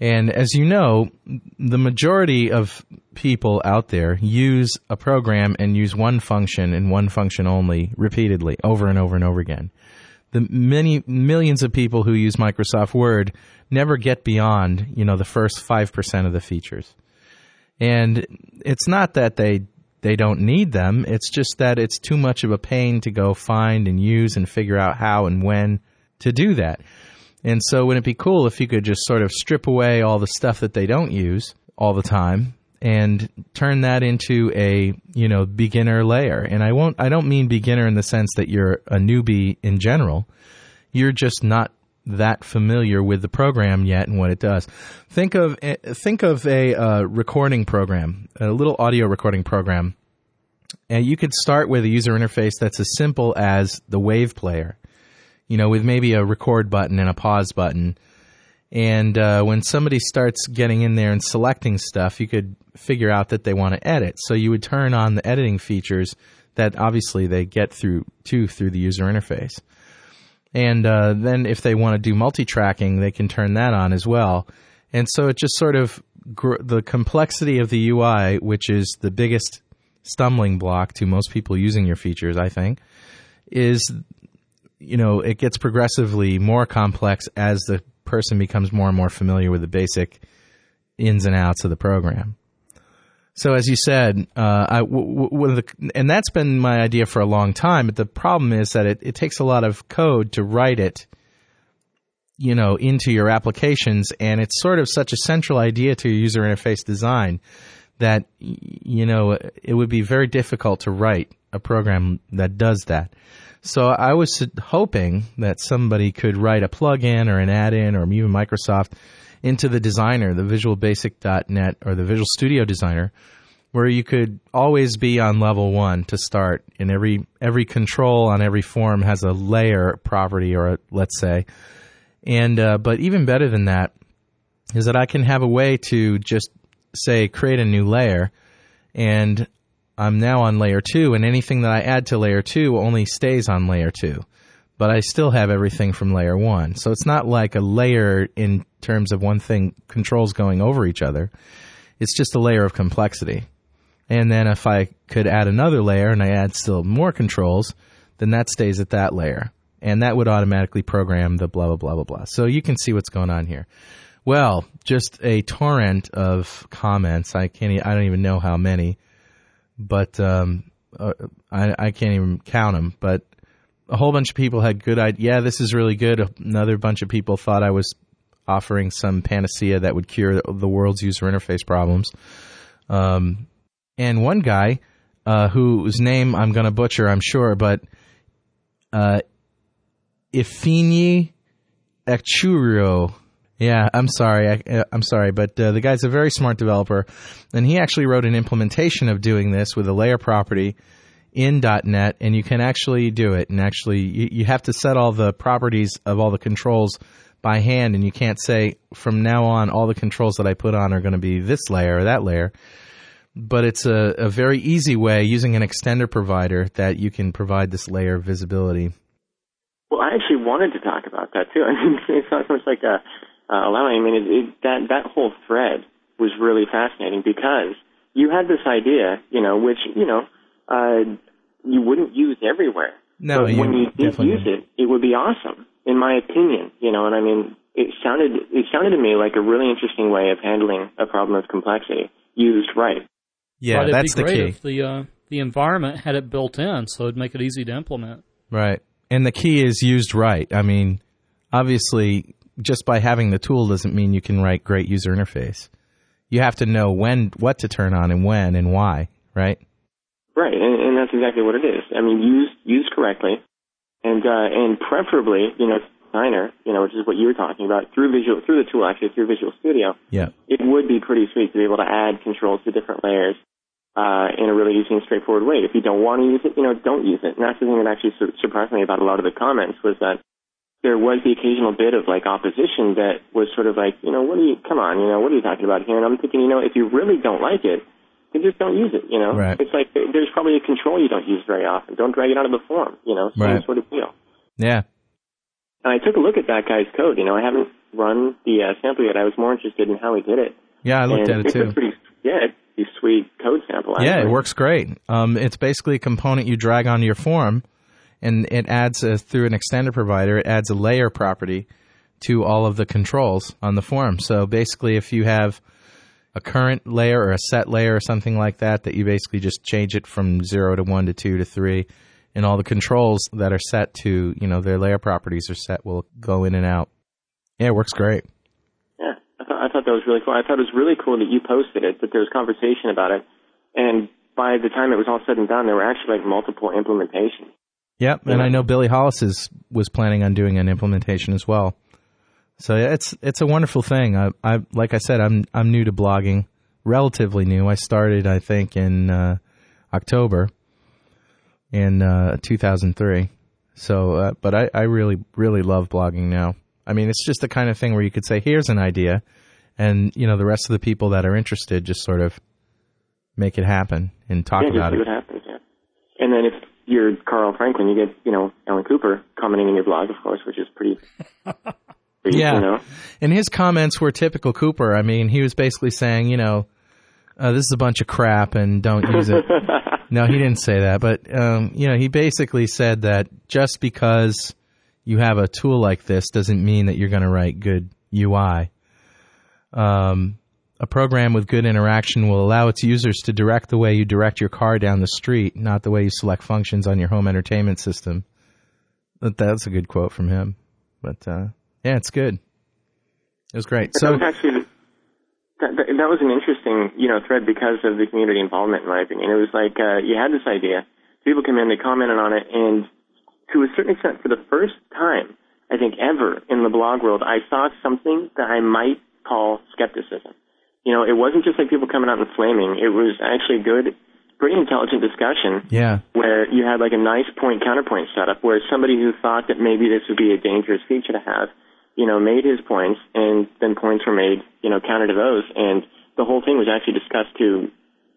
And as you know, the majority of people out there use a program and use one function and one function only repeatedly over and over and over again. The many millions of people who use Microsoft Word never get beyond, you know, the first 5% of the features. And it's not that they they don't need them. It's just that it's too much of a pain to go find and use and figure out how and when to do that. And so wouldn't it be cool if you could just sort of strip away all the stuff that they don't use all the time and turn that into a, you know, beginner layer. And I won't I don't mean beginner in the sense that you're a newbie in general. You're just not that familiar with the program yet and what it does. Think of think of a uh, recording program, a little audio recording program And you could start with a user interface that's as simple as the wave player, you know, with maybe a record button and a pause button. And uh, when somebody starts getting in there and selecting stuff, you could figure out that they want to edit. So you would turn on the editing features that obviously they get through to through the user interface. And uh, then if they want to do multi-tracking, they can turn that on as well. And so it just sort of gr- the complexity of the UI, which is the biggest stumbling block to most people using your features, I think, is you know it gets progressively more complex as the person becomes more and more familiar with the basic ins and outs of the program. So as you said, uh, I, w- w- the, and that's been my idea for a long time. But the problem is that it, it takes a lot of code to write it, you know, into your applications, and it's sort of such a central idea to your user interface design that you know it would be very difficult to write a program that does that. So I was hoping that somebody could write a plugin or an add-in or even Microsoft into the designer, the visualbasic.net or the Visual Studio Designer, where you could always be on level one to start. And every every control on every form has a layer property, or a, let's say, and uh, but even better than that is that I can have a way to just say create a new layer, and I'm now on layer two, and anything that I add to layer two only stays on layer two but I still have everything from layer one. So it's not like a layer in terms of one thing controls going over each other. It's just a layer of complexity. And then if I could add another layer and I add still more controls, then that stays at that layer. And that would automatically program the blah, blah, blah, blah, blah. So you can see what's going on here. Well, just a torrent of comments. I can't, I don't even know how many, but, um, uh, I, I can't even count them, but a whole bunch of people had good ideas. Yeah, this is really good. Another bunch of people thought I was offering some panacea that would cure the world's user interface problems. Um, and one guy, uh, whose name I'm going to butcher, I'm sure, but uh, Ifini. Yeah, I'm sorry. I, am sorry, but uh, the guy's a very smart developer, and he actually wrote an implementation of doing this with a layer property in .NET, and you can actually do it. And actually, you, you have to set all the properties of all the controls by hand, and you can't say from now on all the controls that I put on are going to be this layer or that layer. But it's a, a very easy way using an extender provider that you can provide this layer of visibility. Well, I actually wanted to talk about that too. I mean, it's not so much like a, uh, allowing. I mean, it, it, that that whole thread was really fascinating because you had this idea, you know, which you know uh, you wouldn't use everywhere. No, but you when you did use it, it would be awesome, in my opinion. You know, and I mean, it sounded it sounded to me like a really interesting way of handling a problem of complexity used right. Yeah, but it'd that's be the great key. if the uh, the environment had it built in, so it'd make it easy to implement. Right. And the key is used right. I mean, obviously, just by having the tool doesn't mean you can write great user interface. You have to know when, what to turn on and when and why, right? Right, and, and that's exactly what it is. I mean, used used correctly, and uh, and preferably, you know, designer, you know, which is what you were talking about through Visual through the tool actually through Visual Studio. Yeah. It would be pretty sweet to be able to add controls to different layers uh, in a really easy and straightforward way. If you don't want to use it, you know, don't use it. And that's the thing that actually sur- surprised me about a lot of the comments was that there was the occasional bit of like opposition that was sort of like, you know, what are you? Come on, you know, what are you talking about here? And I'm thinking, you know, if you really don't like it, then just don't use it. You know, Right. it's like there's probably a control you don't use very often. Don't drag it out of the form. You know, same Right. sort of deal. Yeah. And I took a look at that guy's code. You know, I haven't run the uh, sample yet. I was more interested in how he did it. Yeah, I looked and at it too. pretty, yeah, it's a sweet code sample. Yeah, it works great. Um, it's basically a component you drag onto your form, and it adds a, through an extender provider. It adds a layer property to all of the controls on the form. So basically, if you have a current layer or a set layer or something like that, that you basically just change it from zero to one to two to three, and all the controls that are set to you know their layer properties are set will go in and out. Yeah, it works great. Yeah, I thought, I thought that was really cool. I thought it was really cool that you posted it, that there was conversation about it, and by the time it was all said and done, there were actually like multiple implementations. Yep, and Yeah. I know Billy Hollis is was planning on doing an implementation as well. So yeah, it's it's a wonderful thing. I, I like I said, I'm I'm new to blogging, relatively new. I started I think in uh, October, in uh, 2003. So, uh, but I, I really, really love blogging now. I mean, it's just the kind of thing where you could say, here's an idea, and, you know, the rest of the people that are interested just sort of make it happen and talk yeah, about it. happens, yeah. And then if you're Carl Franklin, you get, you know, Alan Cooper commenting in your blog, of course, which is pretty, pretty Yeah. you know. And his comments were typical Cooper. I mean, he was basically saying, you know, uh, this is a bunch of crap and don't use it. no, he didn't say that, but um, you know, he basically said that just because you have a tool like this doesn't mean that you're going to write good UI. Um, a program with good interaction will allow its users to direct the way you direct your car down the street, not the way you select functions on your home entertainment system. But That's a good quote from him. But uh, yeah, it's good. It was great. But So that was actually that, that, that was an interesting, you know, thread because of the community involvement, in my opinion. It was like uh, you had this idea, people came in, they commented on it, and to a certain extent, for the first time, I think ever in the blog world, I saw something that I might call skepticism. You know, it wasn't just like people coming out and flaming. It was actually good, pretty intelligent discussion yeah, where you had like a nice point counterpoint setup where somebody who thought that maybe this would be a dangerous feature to have, you know, made his points and then points were made, you know, counter to those and the whole thing was actually discussed to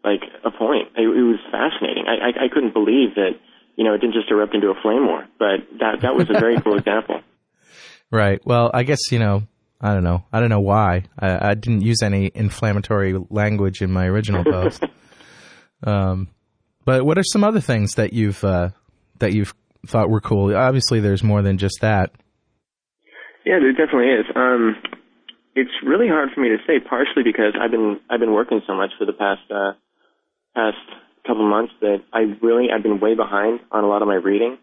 like a point. It, it was fascinating. I, I, I couldn't believe that, you know, it didn't just erupt into a flame war, but that, that was a very cool example. right. Well, I guess you know. I don't know. I don't know why. I, I didn't use any inflammatory language in my original post. um, but what are some other things that you've uh, that you've thought were cool? Obviously, there's more than just that. Yeah, there definitely is. Um, it's really hard for me to say, partially because I've been I've been working so much for the past uh, past couple months that I really I've been way behind on a lot of my reading,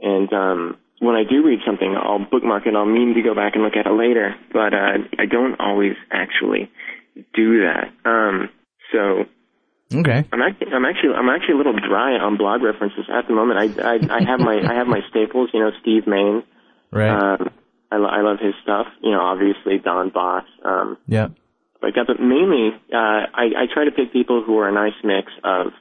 and um, when I do read something, I'll bookmark it. I'll mean to go back and look at it later, but uh, I don't always actually do that. Um, so Okay. I'm actually, I'm actually, I'm actually a little dry on blog references at the moment. I, I, I have my, I have my staples. You know, Steve Maine. Right. Um, I, lo- I love his stuff. You know, obviously Don Box. Um, yeah. like that, but mainly, uh, I, I try to pick people who are a nice mix of,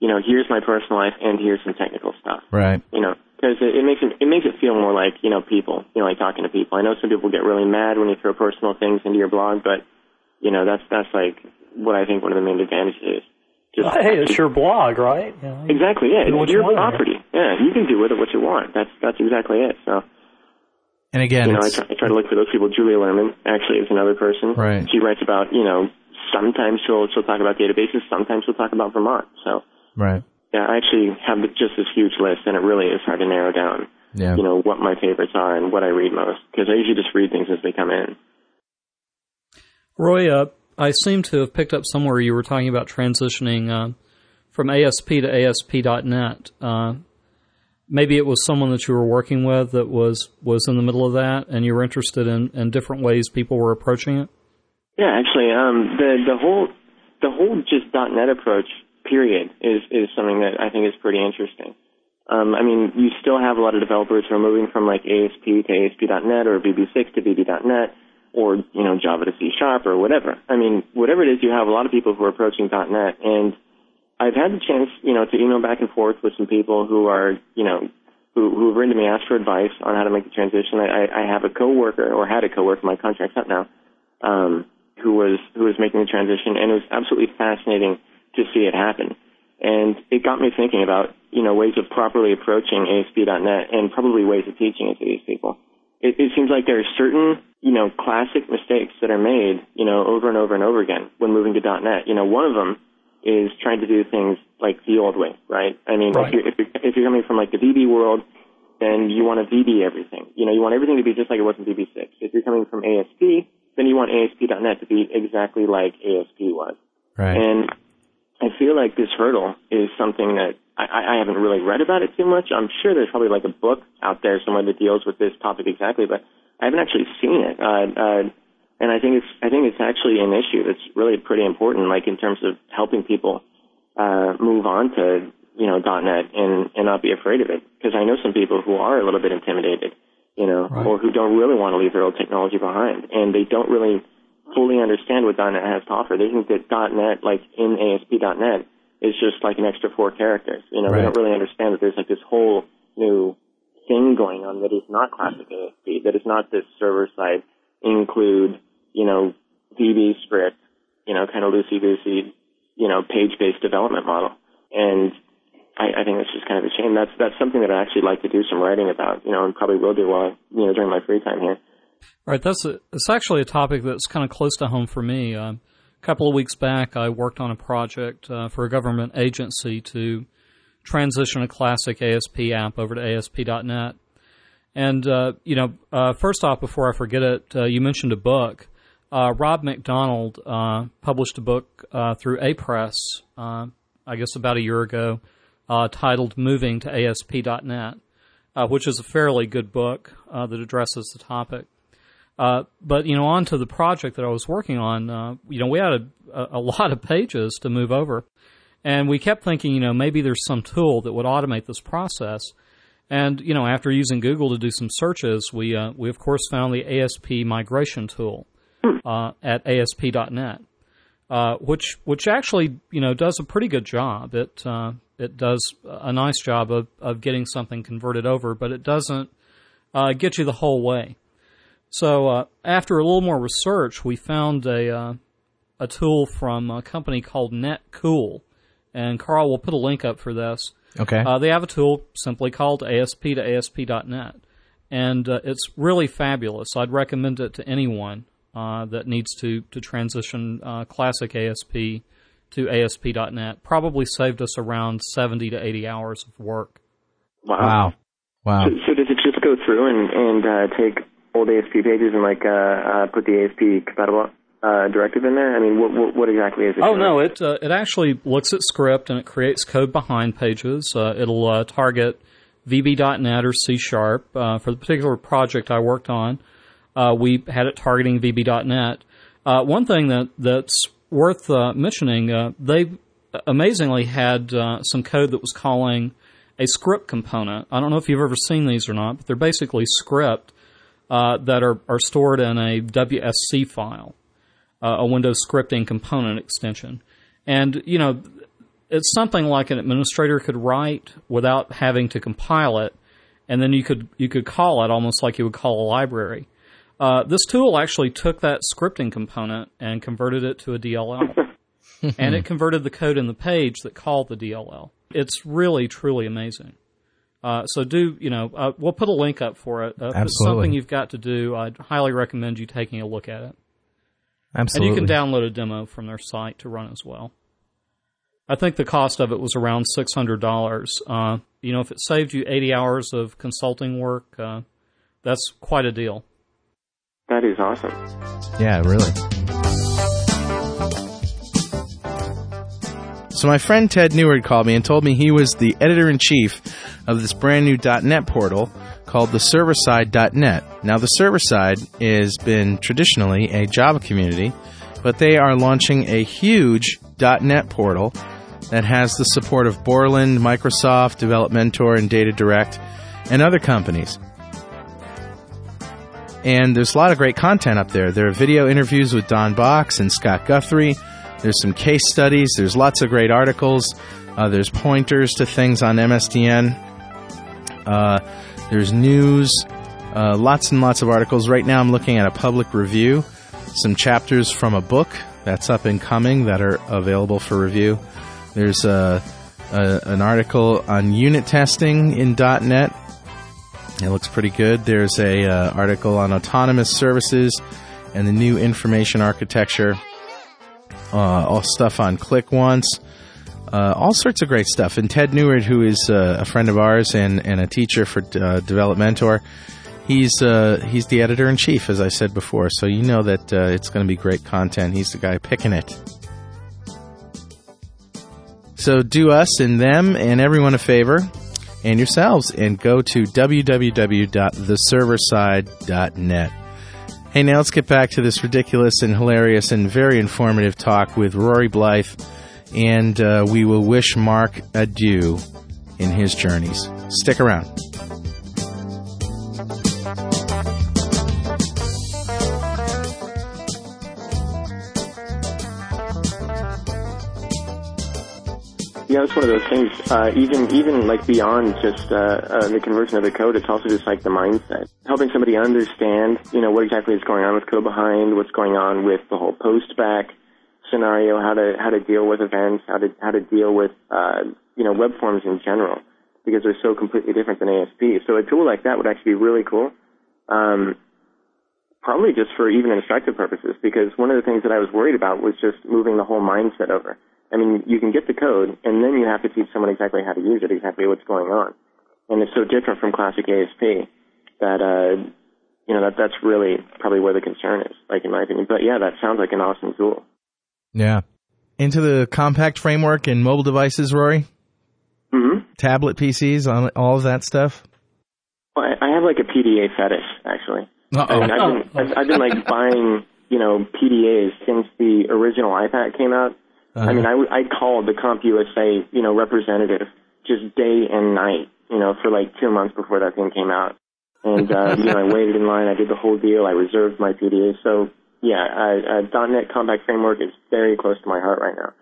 you know, here's my personal life and here's some technical stuff. Right. You know, because it, it makes it, it makes it feel more like you know people. You know, like talking to people. I know some people get really mad when you throw personal things into your blog, but you know, that's that's like what I think one of the main advantages is. Just Hey, it's your blog, right? You know, you- Exactly, yeah. It's you your want, yeah. property. Yeah, you can do with it what you want. That's that's exactly it. So And again, you know, I try, I try to look for those people. Julie Lerman actually is another person. Right. She writes about you know sometimes she'll she'll talk about databases, sometimes she'll talk about Vermont. So right. yeah, I actually have just this huge list, and it really is hard to narrow down. Yeah. You know what my favorites are and what I read most because I usually just read things as they come in. Rory, uh, I seem to have picked up somewhere you were talking about transitioning uh, from ASP to ASP.NET. Uh, maybe it was someone that you were working with that was, was in the middle of that, and you were interested in, in different ways people were approaching it. Yeah, actually, um, the the whole the whole just .NET approach period is is something that I think is pretty interesting. Um, I mean, you still have a lot of developers who are moving from like ASP to ASP.NET or VB6 to VB.NET or you know Java to C Sharp or whatever. I mean, whatever it is, you have a lot of people who are approaching .NET, and I've had the chance, you know, to email back and forth with some people who are, you know, who who have written to me, asked for advice on how to make the transition. I, I have a coworker or had a coworker, my contract's up now, um, who was who was making the transition, and it was absolutely fascinating to see it happen. And it got me thinking about you know ways of properly approaching ASP.NET and probably ways of teaching it to these people. It, it seems like there are certain you know classic mistakes that are made you know over and over and over again when moving to .NET. You know one of them is trying to do things like the old way, right? I mean, Right. if, you're, if, you're, if you're coming from like the VB world, then you want to VB everything. You know, you want everything to be just like it was in VB6. If you're coming from ASP, then you want ASP.NET to be exactly like ASP was. Right. And I feel like this hurdle is something that I, I haven't really read about it too much. I'm sure there's probably like a book out there somewhere that deals with this topic exactly, but I haven't actually seen it. Uh, uh, and I think it's I think it's actually an issue that's really pretty important, like in terms of helping people uh, move on to you know .NET and and not be afraid of it. Because I know some people who are a little bit intimidated, you know, Right. or who don't really want to leave their old technology behind, and they don't really fully understand what .NET has to offer. They think that .NET, like in ASP.NET, is just like an extra four characters. You know, Right. we don't really understand that there's like this whole new thing going on that is not classic ASP, that is not this server side include, you know, VB script, you know, kind of loosey goosey, you know, page based development model. And I, I think it's just kind of a shame. That's that's something that I actually like to do some writing about, you know, and probably will do while you know during my free time here. All right, that's a, actually a topic that's kind of close to home for me. Uh, a couple of weeks back, I worked on a project uh, for a government agency to transition a classic ASP app over to ASP.NET. And uh, you know, uh, first off, before I forget it, uh, you mentioned a book. Uh, Rob McDonald uh, published a book uh, through Apress, uh, I guess about a year ago, uh, titled "Moving to ASP.NET," uh, which is a fairly good book that addresses the topic. Uh, but you know, on to the project that I was working on. Uh, you know, we had a, a lot of pages to move over, and we kept thinking, you know, maybe there's some tool that would automate this process. And you know, after using Google to do some searches, we uh, we of course found the ASP migration tool uh, at ASP.NET, uh, which which actually you know does a pretty good job. It uh, it does a nice job of, of getting something converted over, but it doesn't uh, get you the whole way. So uh, after a little more research, we found a uh, a tool from a company called NetCool, and Carl will put a link up for this. Okay. Uh, they have a tool simply called ASP to ASP.NET, and uh, it's really fabulous. I'd recommend it to anyone uh, that needs to to transition uh, classic ASP to ASP.NET. Probably saved us around seventy to eighty hours of work. wow. Wow. So, so does it just go through and and uh, take old ASP pages and like uh, uh, put the ASP compatible uh, directive in there? I mean, what what, what exactly is it? Oh doing? no, it uh, it actually looks at script and it creates code behind pages. Uh, it'll uh, target VB.NET or C Sharp. Uh, for the particular project I worked on, uh, we had it targeting VB.NET. Uh, one thing that that's worth uh, mentioning, uh, they amazingly had uh, some code that was calling a script component. I don't know if you've ever seen these or not, but they're basically script that are, are stored in a WSC file a Windows scripting component extension. And, you know, it's something like an administrator could write without having to compile it, and then you could you could call it almost like you would call a library. Uh, this tool actually took that scripting component and converted it to a DLL, and it converted the code in the page that called the DLL. It's really truly amazing. Uh, so do you know? Uh, we'll put a link up for it. Uh, if it's Absolutely. something you've got to do, I'd highly recommend you taking a look at it. Absolutely. And you can download a demo from their site to run as well. I think the cost of it was around six hundred dollars. Uh, you know, if it saved you eighty hours of consulting work, uh, that's quite a deal. That is awesome. Yeah, really. So my friend Ted Neward called me and told me he was the editor in chief of this brand new .NET portal called the serverside.net. Now the server side has been traditionally a Java community, but they are launching a huge .NET portal that has the support of Borland, Microsoft, Development Developmentor, and Data Direct, and other companies. And there's a lot of great content up there. There are video interviews with Don Box and Scott Guthrie. There's some case studies. There's lots of great articles. Uh, there's pointers to things on MSDN. Uh, there's news. Uh, lots and lots of articles. Right now, I'm looking at a public review. Some chapters from a book that's up and coming that are available for review. There's a, a, an article on unit testing in .NET it looks pretty good. There's a uh, article on autonomous services and the new information architecture. Uh, all stuff on Click Once. Uh, all sorts of great stuff. And Ted Neward, who is uh, a friend of ours and, and a teacher for uh, Developmentor, he's uh, he's the editor in chief, as I said before. So you know that it's going to be great content. He's the guy picking it. So do us and them and everyone a favor and yourselves and go to www.theserverside.net. Hey, now let's get back to this ridiculous and hilarious and very informative talk with Rory Blyth, and uh, we will wish Mark adieu in his journeys. Stick around. Yeah, it's one of those things. Uh, even even like beyond just uh, uh, the conversion of the code, it's also just like the mindset, helping somebody understand, you know, what exactly is going on with code behind, what's going on with the whole post back scenario, how to how to deal with events, how to how to deal with uh, you know web forms in general, because they're so completely different than ASP. So a tool like that would actually be really cool. Um, probably just for even instructive purposes, because one of the things that I was worried about was just moving the whole mindset over. I mean, you can get the code, and then you have to teach someone exactly how to use it, exactly what's going on. And it's so different from classic ASP that, uh, you know, that that's really probably where the concern is, like in my opinion. But yeah, that sounds like an awesome tool. Yeah. Into the compact framework and mobile devices, Rory? Mm-hmm. Tablet PCs, all all of that stuff? Well, I I have like a PDA fetish, actually. Uh-oh. And I've been, I've, I've been like buying, you know, PDAs since the original iPAQ came out. I mean, I, w- I called the CompUSA, you know, representative just day and night, you know, for like two months before that thing came out. And, uh, you know, I waited in line. I did the whole deal. I reserved my PDA. So, yeah, I, uh, .NET Compact Framework is very close to my heart right now.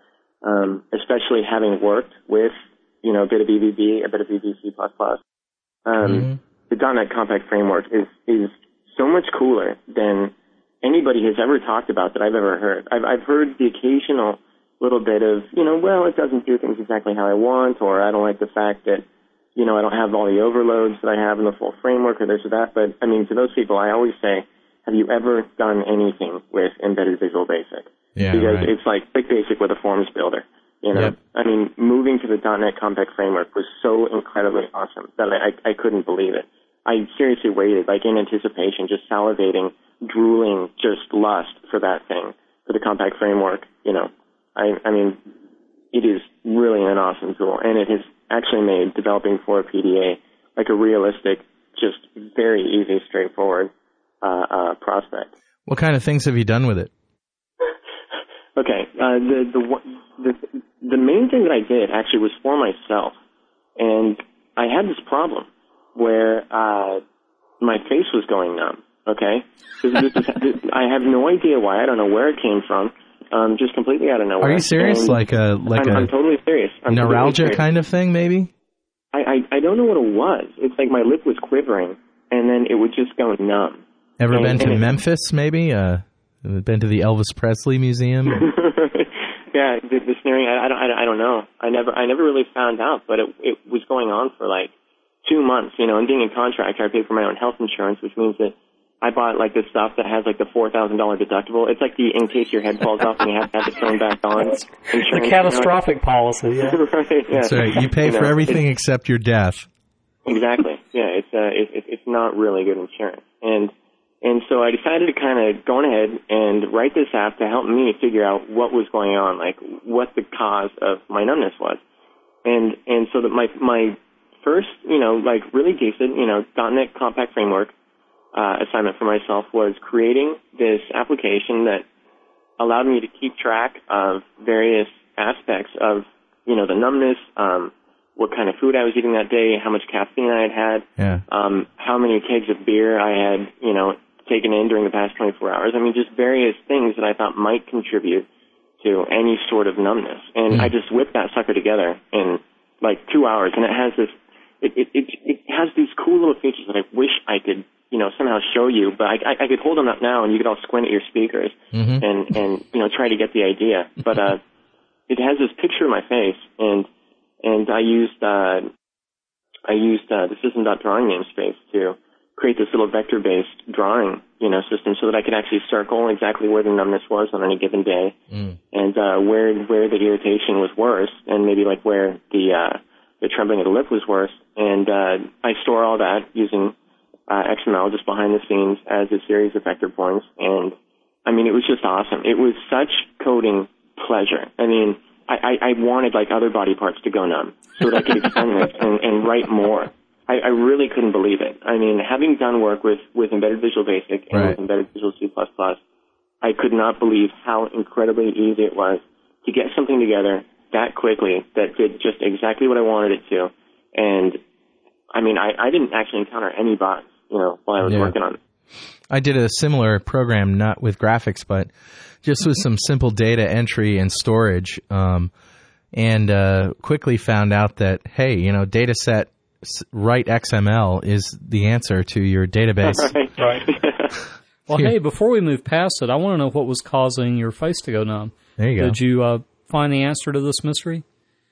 Um, especially having worked with, you know, a bit of eVB, a bit of eVC++. Um, the .NET Compact Framework is, is so much cooler than anybody has ever talked about that I've ever heard. I've, I've heard the occasional little bit of, you know, well, it doesn't do things exactly how I want, or I don't like the fact that, you know, I don't have all the overloads that I have in the full framework or this or that. But I mean, to those people, I always say, have you ever done anything with embedded Visual Basic? Yeah, because right. it's like Quick Basic with a forms builder. You know, Yep. I mean, moving to the .NET Compact Framework was so incredibly awesome that I, I, I couldn't believe it. I seriously waited, like in anticipation, just salivating, drooling, just lust for that thing, for the Compact Framework. You know, I, I mean, it is really an awesome tool, and it has actually made developing for PDA like a realistic, just very easy, straightforward uh, uh, prospect. What kind of things have you done with it? Okay, uh, the the the the main thing that I did actually was for myself, and I had this problem where uh, my face was going numb. Okay, this, this, is- this, I have no idea why. I don't know where it came from. Um, just completely out of nowhere. Are you serious? And Like a like I'm, a I'm totally serious. I'm totally neuralgia serious. kind of thing, maybe? I, I I don't know what it was. It's like my lip was quivering, and then it would just go numb. Ever And- been to Memphis? Maybe. Uh, been to the Elvis Presley Museum? yeah, the, the sneering. I, I don't. I, don't- I don't know. I never. I never really found out, but it it was going on for like two months. You know, and being a contractor, I paid for my own health insurance, which means that I bought like this stuff that has like the four thousand dollar deductible. It's like the in case your head falls off and you have to have it thrown back on. Insurance, The you know? catastrophic policy. Yeah. right. Yeah. so you pay know, for everything except your death. Exactly. Yeah, it's uh, it, it, it's not really good insurance, and and so I decided to kind of go on ahead and write this app to help me figure out what was going on, like what the cause of my numbness was, and and so that my my first you know like really decent you know .NET Compact Framework uh, assignment for myself was creating this application that allowed me to keep track of various aspects of you know the numbness. Um, what kind of food I was eating that day, how much caffeine I had had, Yeah. um, how many kegs of beer I had, you know, taken in during the past 24 hours. I mean, just various things that I thought might contribute to any sort of numbness. And Mm. I just whipped that sucker together in like two hours, and it has this, it, it, it, it has these cool little features that I wish I could, you know, somehow show you, but I, I, I could hold them up now and you could all squint at your speakers Mhm. and, and, you know, try to get the idea. But, uh, it has this picture of my face and, and I used, uh, I used uh, the system.drawing drawing namespace to create this little vector-based drawing, you know, system so that I could actually circle exactly where the numbness was on any given day, Mm. and uh, where where the irritation was worse, and maybe like where the uh, the trembling of the lip was worse. And uh, I store all that using uh, XML just behind the scenes as a series of vector points, and I mean, it was just awesome. It was such coding pleasure. I mean, I, I, I wanted like other body parts to go numb so that I could extend this and, and write more. I, I really couldn't believe it. I mean, having done work with, with Embedded Visual Basic and Right. with Embedded Visual C++, I could not believe how incredibly easy it was to get something together that quickly that did just exactly what I wanted it to. And I mean, I, I didn't actually encounter any bugs, you know, while I was Yeah. working on it. I did a similar program, not with graphics, but just with some simple data entry and storage. Um, and uh, quickly found out that hey, you know, data set write XML is the answer to your database. right. Right. Well, Here. hey, before we move past it, I want to know what was causing your face to go numb. There you go. Did you uh, find the answer to this mystery?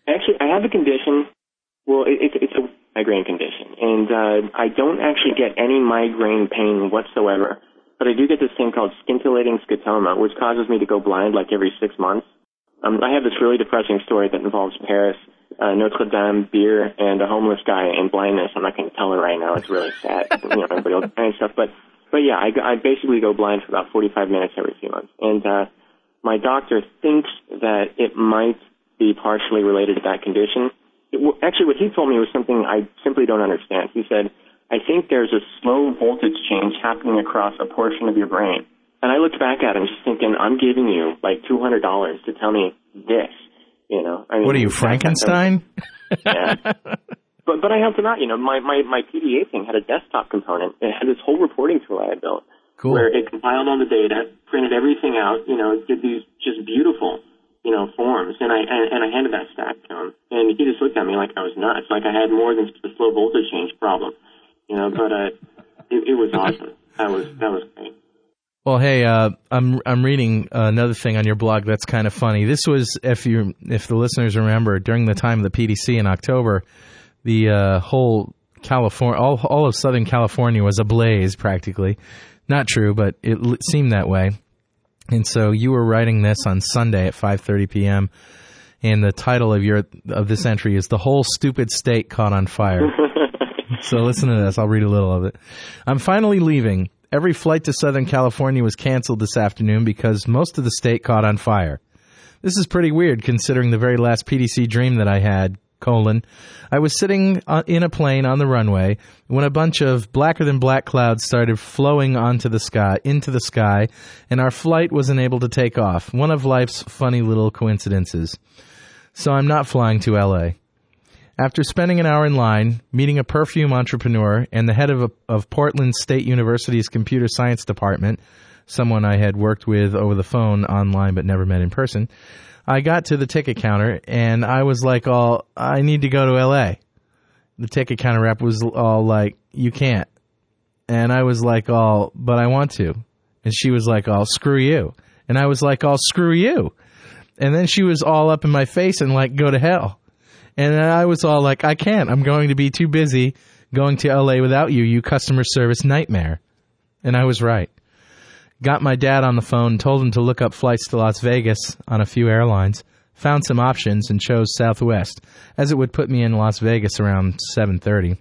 Actually, I have a condition. Well, it, it's it's a migraine condition, and uh, I don't actually get any migraine pain whatsoever. But I do get this thing called scintillating scotoma, which causes me to go blind like every six months. Um, I have this really depressing story that involves Paris, uh, Notre Dame, beer, and a homeless guy and blindness. I'm not going to tell it right now. It's really sad. you know, everybody will and stuff. But but yeah, I, I basically go blind for about 45 minutes every few months, and uh, my doctor thinks that it might be partially related to that condition. Actually, what he told me was something I simply don't understand. He said, I think there's a slow voltage change happening across a portion of your brain. And I looked back at him just thinking, I'm giving you like $200 to tell me this. You know, I mean, what are you, Frankenstein? yeah. But but I helped him out. You know, my my my PDA thing had a desktop component. It had this whole reporting tool I had built, Cool. where it compiled all the data, printed everything out. You know, it did these just beautiful, you know, forms, and I and, and I handed that stack to him, and he just looked at me like I was nuts, like I had more than just a slow voltage change problem. You know, but uh, it, it was awesome. That was that was great. Well, hey, uh, I'm I'm reading another thing on your blog that's kind of funny. This was, if you if the listeners remember, during the time of the PDC in October, the uh, whole California, all all of Southern California was ablaze practically. Not true, but it seemed that way. And so you were writing this on Sunday at 5:30 p.m. And the title of your of this entry is "The Whole Stupid State Caught on Fire." So listen to this. I'll read a little of it. I'm finally leaving. Every flight to Southern California was canceled this afternoon because most of the state caught on fire. This is pretty weird considering the very last PDC dream that I had, colon. I was sitting uh, in a plane on the runway when a bunch of blacker than black clouds started flowing onto the sky, into the sky, and our flight wasn't able to take off. One of life's funny little coincidences. So I'm not flying to LA. After spending an hour in line, meeting a perfume entrepreneur and the head of, of Portland State University's computer science department, someone I had worked with over the phone online but never met in person, I got to the ticket counter and I was like, all, I need to go to LA. The ticket counter rep was all like, you can't. And I was like, all, but I want to. And she was like, all, screw you. And I was like, all, screw you. And then she was all up in my face and like, go to hell. And I was all like, I can't. I'm going to be too busy going to LA without you, you customer service nightmare. And I was right. Got my dad on the phone, told him to look up flights to Las Vegas on a few airlines, found some options and chose Southwest, as it would put me in Las Vegas around 7:30.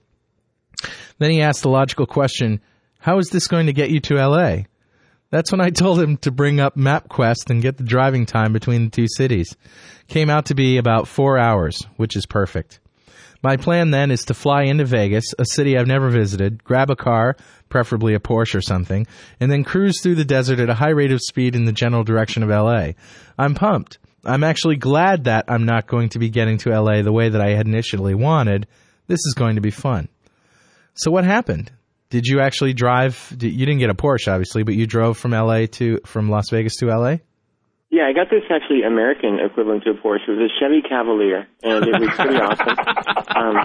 Then he asked the logical question, "How is this going to get you to LA?" That's when I told him to bring up MapQuest and get the driving time between the two cities. Came out to be about four hours, which is perfect. My plan then is to fly into Vegas, a city I've never visited, grab a car, preferably a Porsche or something, and then cruise through the desert at a high rate of speed in the general direction of LA. I'm pumped. I'm actually glad that I'm not going to be getting to LA the way that I had initially wanted. This is going to be fun. So what happened? Did you actually drive? You didn't get a Porsche, obviously, but you drove from LA to from Las Vegas to LA. Yeah, I got this actually American equivalent to a Porsche. It was a Chevy Cavalier, and it was pretty awesome. Um,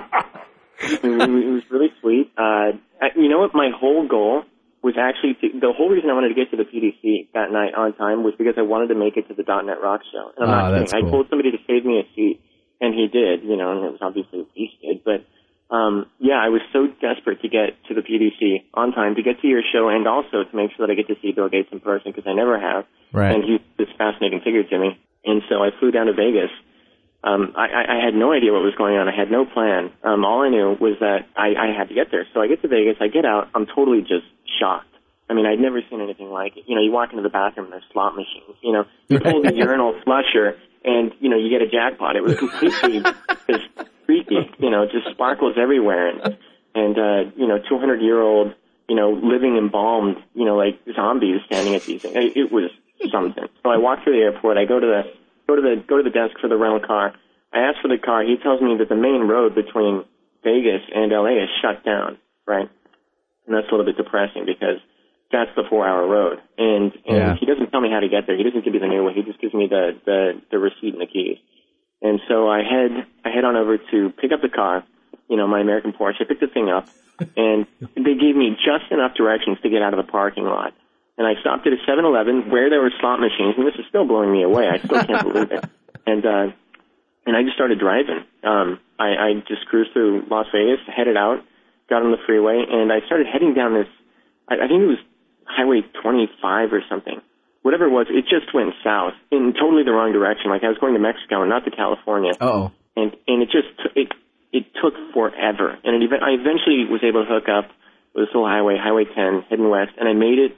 it, was- it was really sweet. Uh, I- you know what? My whole goal was actually to, the whole reason I wanted to get to the PDC that night on time was because I wanted to make it to the .NET Rock show. And I'm Ah, not that's kidding. cool. I told somebody to save me a seat, and he did. You know, and it was obviously wasted, but. Um, yeah, I was so desperate to get to the PDC on time to get to your show and also to make sure that I get to see Bill Gates in person because I never have. Right. And he's this fascinating figure to me. And so I flew down to Vegas. Um, I, I had no idea what was going on. I had no plan. Um, all I knew was that I, I had to get there. So I get to Vegas. I get out. I'm totally just shocked. I mean, I'd never seen anything like it. You know, you walk into the bathroom and there's slot machines. You know, you pull the urinal flusher and, you know, you get a jackpot. It was completely just freaky. You know, just sparkles everywhere and, and, uh, you know, 200 year old, you know, living embalmed, you know, like zombies standing at these things. It was something. So I walk through the airport. I go to the, go to the, go to the desk for the rental car. I ask for the car. He tells me that the main road between Vegas and LA is shut down, right? And that's a little bit depressing because that's the four hour road. And and Yeah. he doesn't tell me how to get there. He doesn't give me the new way. He just gives me the, the, the receipt and the keys. And so I head I head on over to pick up the car, you know, my American Porsche. I pick the thing up, and they gave me just enough directions to get out of the parking lot. And I stopped at a 7-Eleven where there were slot machines, and this is still blowing me away. I still can't believe it. And uh, and I just started driving. Um, I, I just cruised through Las Vegas, headed out, got on the freeway, and I started heading down this. I, I think it was Highway 25 or something whatever it was, it just went south in totally the wrong direction. Like I was going to Mexico and not to California. Oh. And and it just it it took forever. And it, I eventually was able to hook up with this little highway, Highway 10, heading west, and I made it.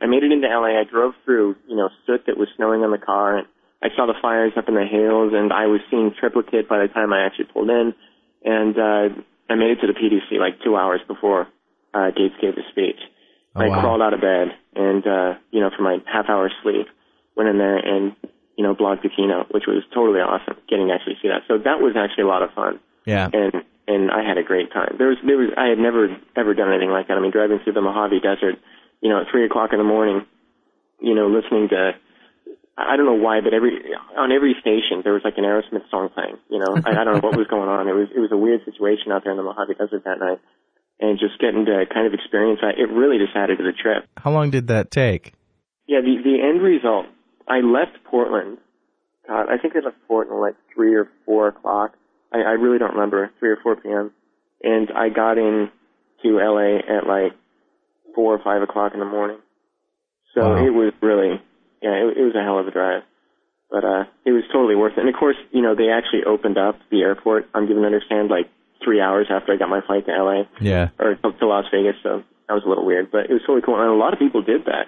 I made it into LA. I drove through, you know, soot that was snowing on the car, and I saw the fires up in the hills, and I was seeing triplicate by the time I actually pulled in, and uh, I made it to the PDC like two hours before uh, Gates gave his speech. Oh, I wow. crawled out of bed and, uh, you know, for my half hour sleep, went in there and, you know, blogged the keynote, which was totally awesome getting to actually see that. So that was actually a lot of fun. Yeah. And, and I had a great time. There was, there was, I had never, ever done anything like that. I mean, driving through the Mojave Desert, you know, at three o'clock in the morning, you know, listening to, I don't know why, but every, on every station, there was like an Aerosmith song playing, you know, I, I don't know what was going on. It was, it was a weird situation out there in the Mojave Desert that night and just getting to kind of experience that, it really just added to the trip. How long did that take? Yeah, the the end result. I left Portland. God, I think I left Portland like three or four o'clock. I, I really don't remember three or four p.m. And I got in to LA at like four or five o'clock in the morning. So Wow. it was really, yeah, it, it was a hell of a drive. But uh, it was totally worth it. And of course, you know, they actually opened up the airport. I'm given to understand like three hours after I got my flight to LA Yeah. or to to Las Vegas. So that was a little weird, but it was totally cool. And a lot of people did that.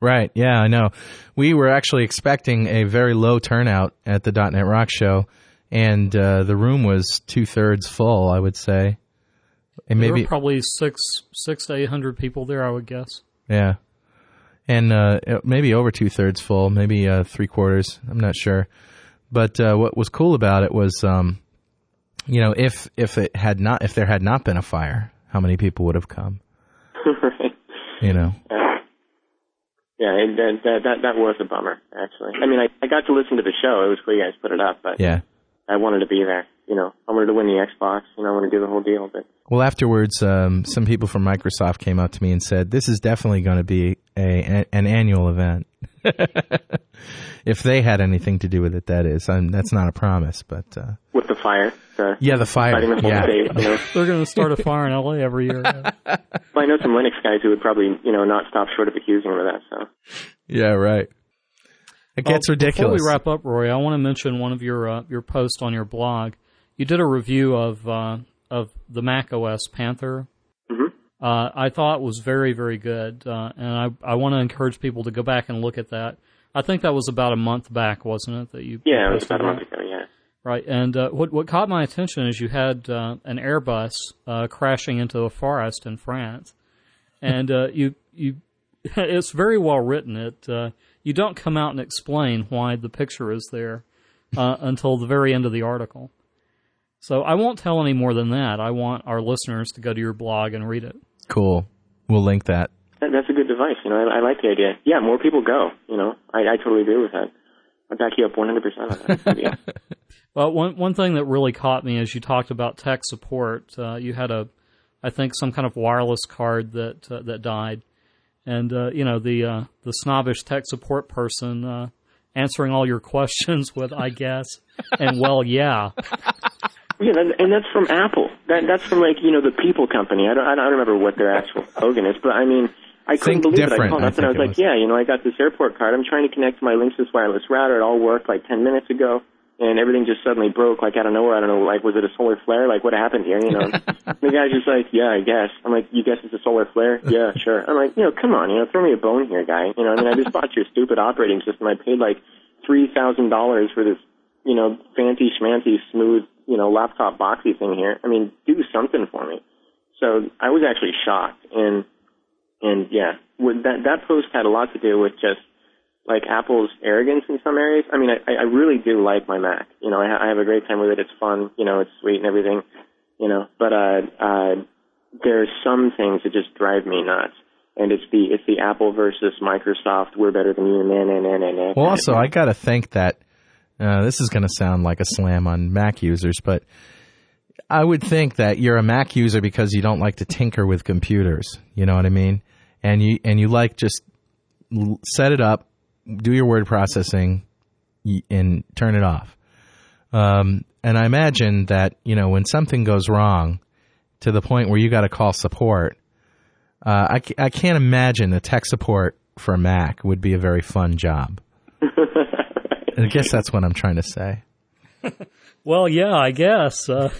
Right. Yeah, I know. We were actually expecting a very low turnout at the .NET Rock show, and uh, the room was two thirds full. I would say, and there maybe were probably six six to eight hundred people there. I would guess. yeah, and uh, maybe over two thirds full, maybe uh, three quarters. I'm not sure. But uh, what was cool about it was, um, you know, if if it had not if there had not been a fire, how many people would have come? right. You know. Yeah, yeah, and that, that that that was a bummer actually. I mean, I I got to listen to the show. It was cool you guys put it up, but Yeah. I wanted to be there. You know, I wanted to win the Xbox. You know, I wanted to do the whole deal. But Well, afterwards, um, some people from Microsoft came up to me and said, "This is definitely going to be a, an annual event." if they had anything to do with it, that is. Um, that's not a promise, but uh, with the fire, the yeah, the fire. the whole Yeah, state. You know, They're going to start a fire in LA every year. well, I know some Linux guys who would probably you know not stop short of accusing them of that. So yeah, right. It gets Oh, ridiculous. Before we wrap up, Rory, I want to mention one of your uh, your posts on your blog. You did a review of uh, of the Mac OS Panther. Mhm. Uh, I thought was very very good, uh, and I I want to encourage people to go back and look at that. I think that was about a month back, wasn't it? That you yeah, it was about a month ago. Yeah. Right, and uh, what what caught my attention is you had uh, an Airbus uh, crashing into a forest in France, and uh, you you it's very well written. It uh, you don't come out and explain why the picture is there uh, until the very end of the article. So I won't tell any more than that. I want our listeners to go to your blog and read it. cool. We'll link that. That, that's a good device. You know, I, I like the idea. Yeah, more people go. You know, I, I totally agree with that. I back you up 100% on that. yeah. Well, one one thing that really caught me is you talked about tech support. Uh, you had a, I think, some kind of wireless card that uh, that died, and uh, you know the uh, the snobbish tech support person uh, answering all your questions with "I guess" and "Well, yeah." Yeah, that, and that's from Apple. That that's from like you know the People Company. I don't I don't remember what their actual slogan is, but I mean I couldn't Think believe it. I called I up and I was like, was. yeah, you know, I got this airport card. I'm trying to connect to my Linksys wireless router. It all worked like 10 minutes ago, and everything just suddenly broke like out of nowhere. I don't know, like was it a solar flare? Like what happened here? You know, the guy's just like, yeah, I guess. I'm like, you guess it's a solar flare? Yeah, sure. I'm like, you know, come on, you know, throw me a bone here, guy. You know, I mean, I just bought your stupid operating system. I paid like three thousand dollars for this you know, fancy schmancy, smooth, you know, laptop boxy thing here. I mean, do something for me. So I was actually shocked, and and yeah, with that that post had a lot to do with just like Apple's arrogance in some areas. I mean, I I really do like my Mac. You know, I, ha- I have a great time with it. It's fun. You know, it's sweet and everything. You know, but uh, uh, there's some things that just drive me nuts. And it's the it's the Apple versus Microsoft. We're better than you. Nah, nah, nah, nah, nah. Well, also, I got to think that uh, this is going to sound like a slam on Mac users, but I would think that you're a Mac user because you don't like to tinker with computers. You know what I mean? And you and you like just set it up, do your word processing, and turn it off. Um, and I imagine that you know when something goes wrong to the point where you got to call support, uh, I, I can't imagine the tech support for Mac would be a very fun job. I guess that's what I'm trying to say. Well, yeah, I guess. Uh,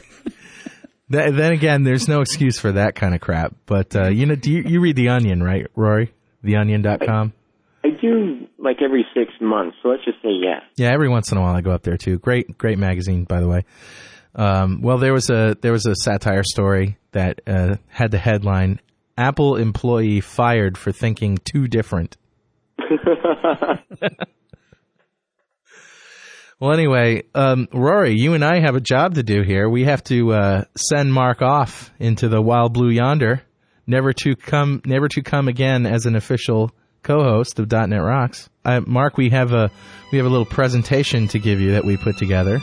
Th- then again, there's no excuse for that kind of crap. But uh, you know, do you, you read The Onion, right, Rory? TheOnion.com. I do like every six months, so let's just say yeah. Yeah, every once in a while I go up there too. Great, great magazine, by the way. Um, well, there was a there was a satire story that uh, had the headline: "Apple employee fired for thinking too different." Well, anyway, um, Rory, you and I have a job to do here. We have to uh, send Mark off into the wild blue yonder, never to come, never to come again as an official co-host of .NET Rocks. Uh, Mark, we have a we have a little presentation to give you that we put together.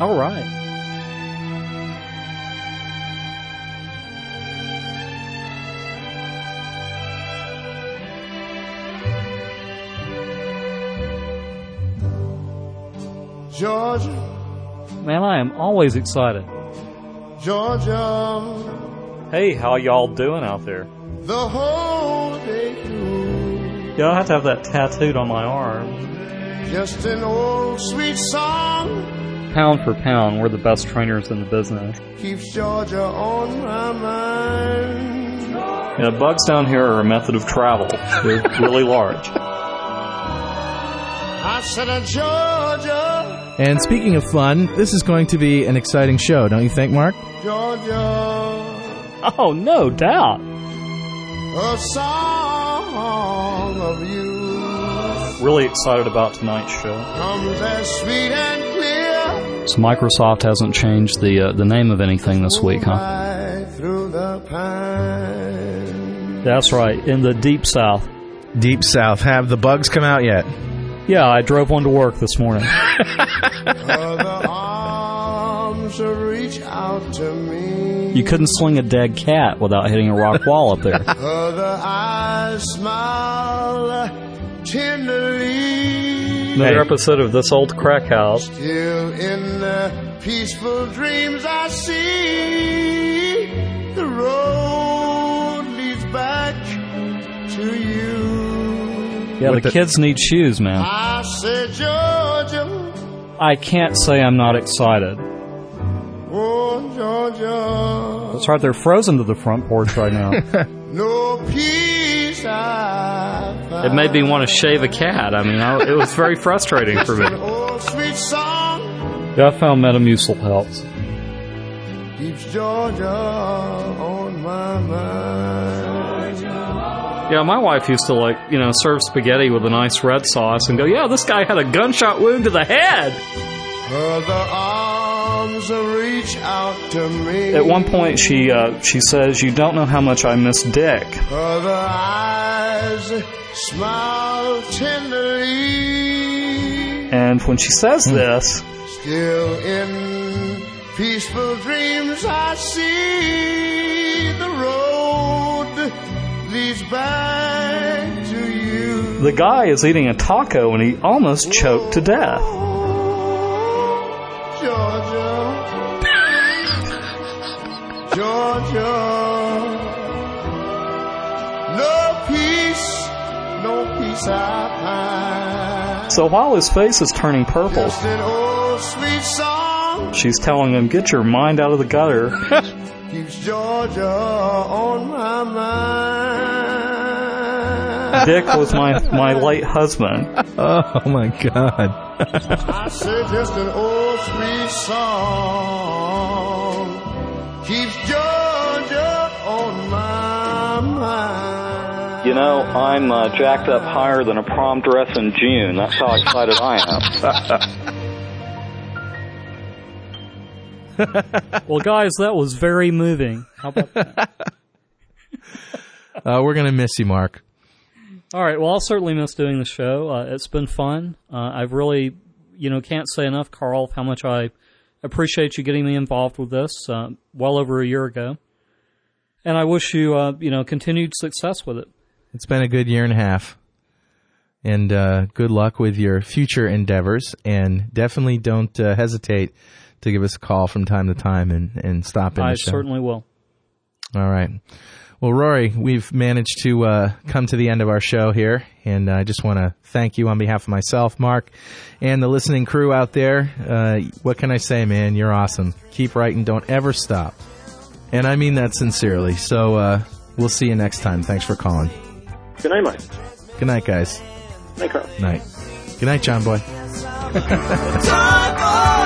all right. Georgia, Man, I am always excited. Georgia, Hey, how y'all doing out there? the whole day through. Yeah, I have to have that tattooed on my arm. Just an old sweet song Pound for pound, we're the best trainers in the business. keeps Georgia on my mind. Yeah, bugs down here are a method of travel. They're really large. I said, Georgia, And speaking of fun, this is going to be an exciting show, don't you think, Mark? Georgia, Oh, no doubt. a song of you Really excited about tonight's show. comes as sweet and clear. So Microsoft hasn't changed the uh, the name of anything this week, huh? Through the. That's right, in the deep south. Deep South. Have the bugs come out yet? Yeah, I drove one to work this morning. Reach out to me. You couldn't sling a dead cat without hitting a rock wall up there. Other eyes smile tenderly. Another Hey. episode of This Old Crack House. Still in the peaceful dreams I see, the road Yeah, the the- kids need shoes, man. I said, Georgia, I can't say I'm not excited. oh Georgia, That's right, they're frozen to the front porch right now. no peace I find. it made me want to shave a cat. I mean, I, it was very frustrating for me. old sweet song Yeah, I found Metamucil helps. keeps Georgia on my mind. Yeah, my wife used to like, you know, serve spaghetti with a nice red sauce and go, yeah, this guy had a gunshot wound to the head. Other arms reach out to me. At one point, she uh, she says, "You don't know how much I miss Dick." Other eyes smile tenderly. And when she says this, Still in peaceful dreams, I see the road leads back to you. the guy is eating a taco and he almost choked to death. Georgia, Georgia, no peace, no peace I find. So while his face is turning purple, Just an old sweet song she's telling him, "Get your mind out of the gutter." keeps Georgia on my mind. Dick was my my late husband. Oh my God! I say just an old sweet song keeps Georgia on my mind. You know, I'm uh, jacked up higher than a prom dress in June. That's how excited I am. Well, guys, that was very moving. How about that? Uh, we're gonna miss you, Mark. All right. Well, I'll certainly miss doing the show. Uh, it's been fun. Uh, I've really you know, can't say enough, Carl, how much I appreciate you getting me involved with this uh, well over a year ago. And I wish you, uh, you know, continued success with it. It's been a good year and a half. And uh, good luck with your future endeavors. And definitely don't uh, hesitate to give us a call from time to time and, and stop in I the show. certainly will. All right. Well, Rory, we've managed to uh, come to the end of our show here, and I just want to thank you on behalf of myself, Mark, and the listening crew out there. Uh, what can I say, man? You're awesome. Keep writing. Don't ever stop. And I mean that sincerely. So uh, we'll see you next time. Thanks for calling. Good night, Mike. Good night, guys. Night, Carl. Night. Good night, John Boy. Time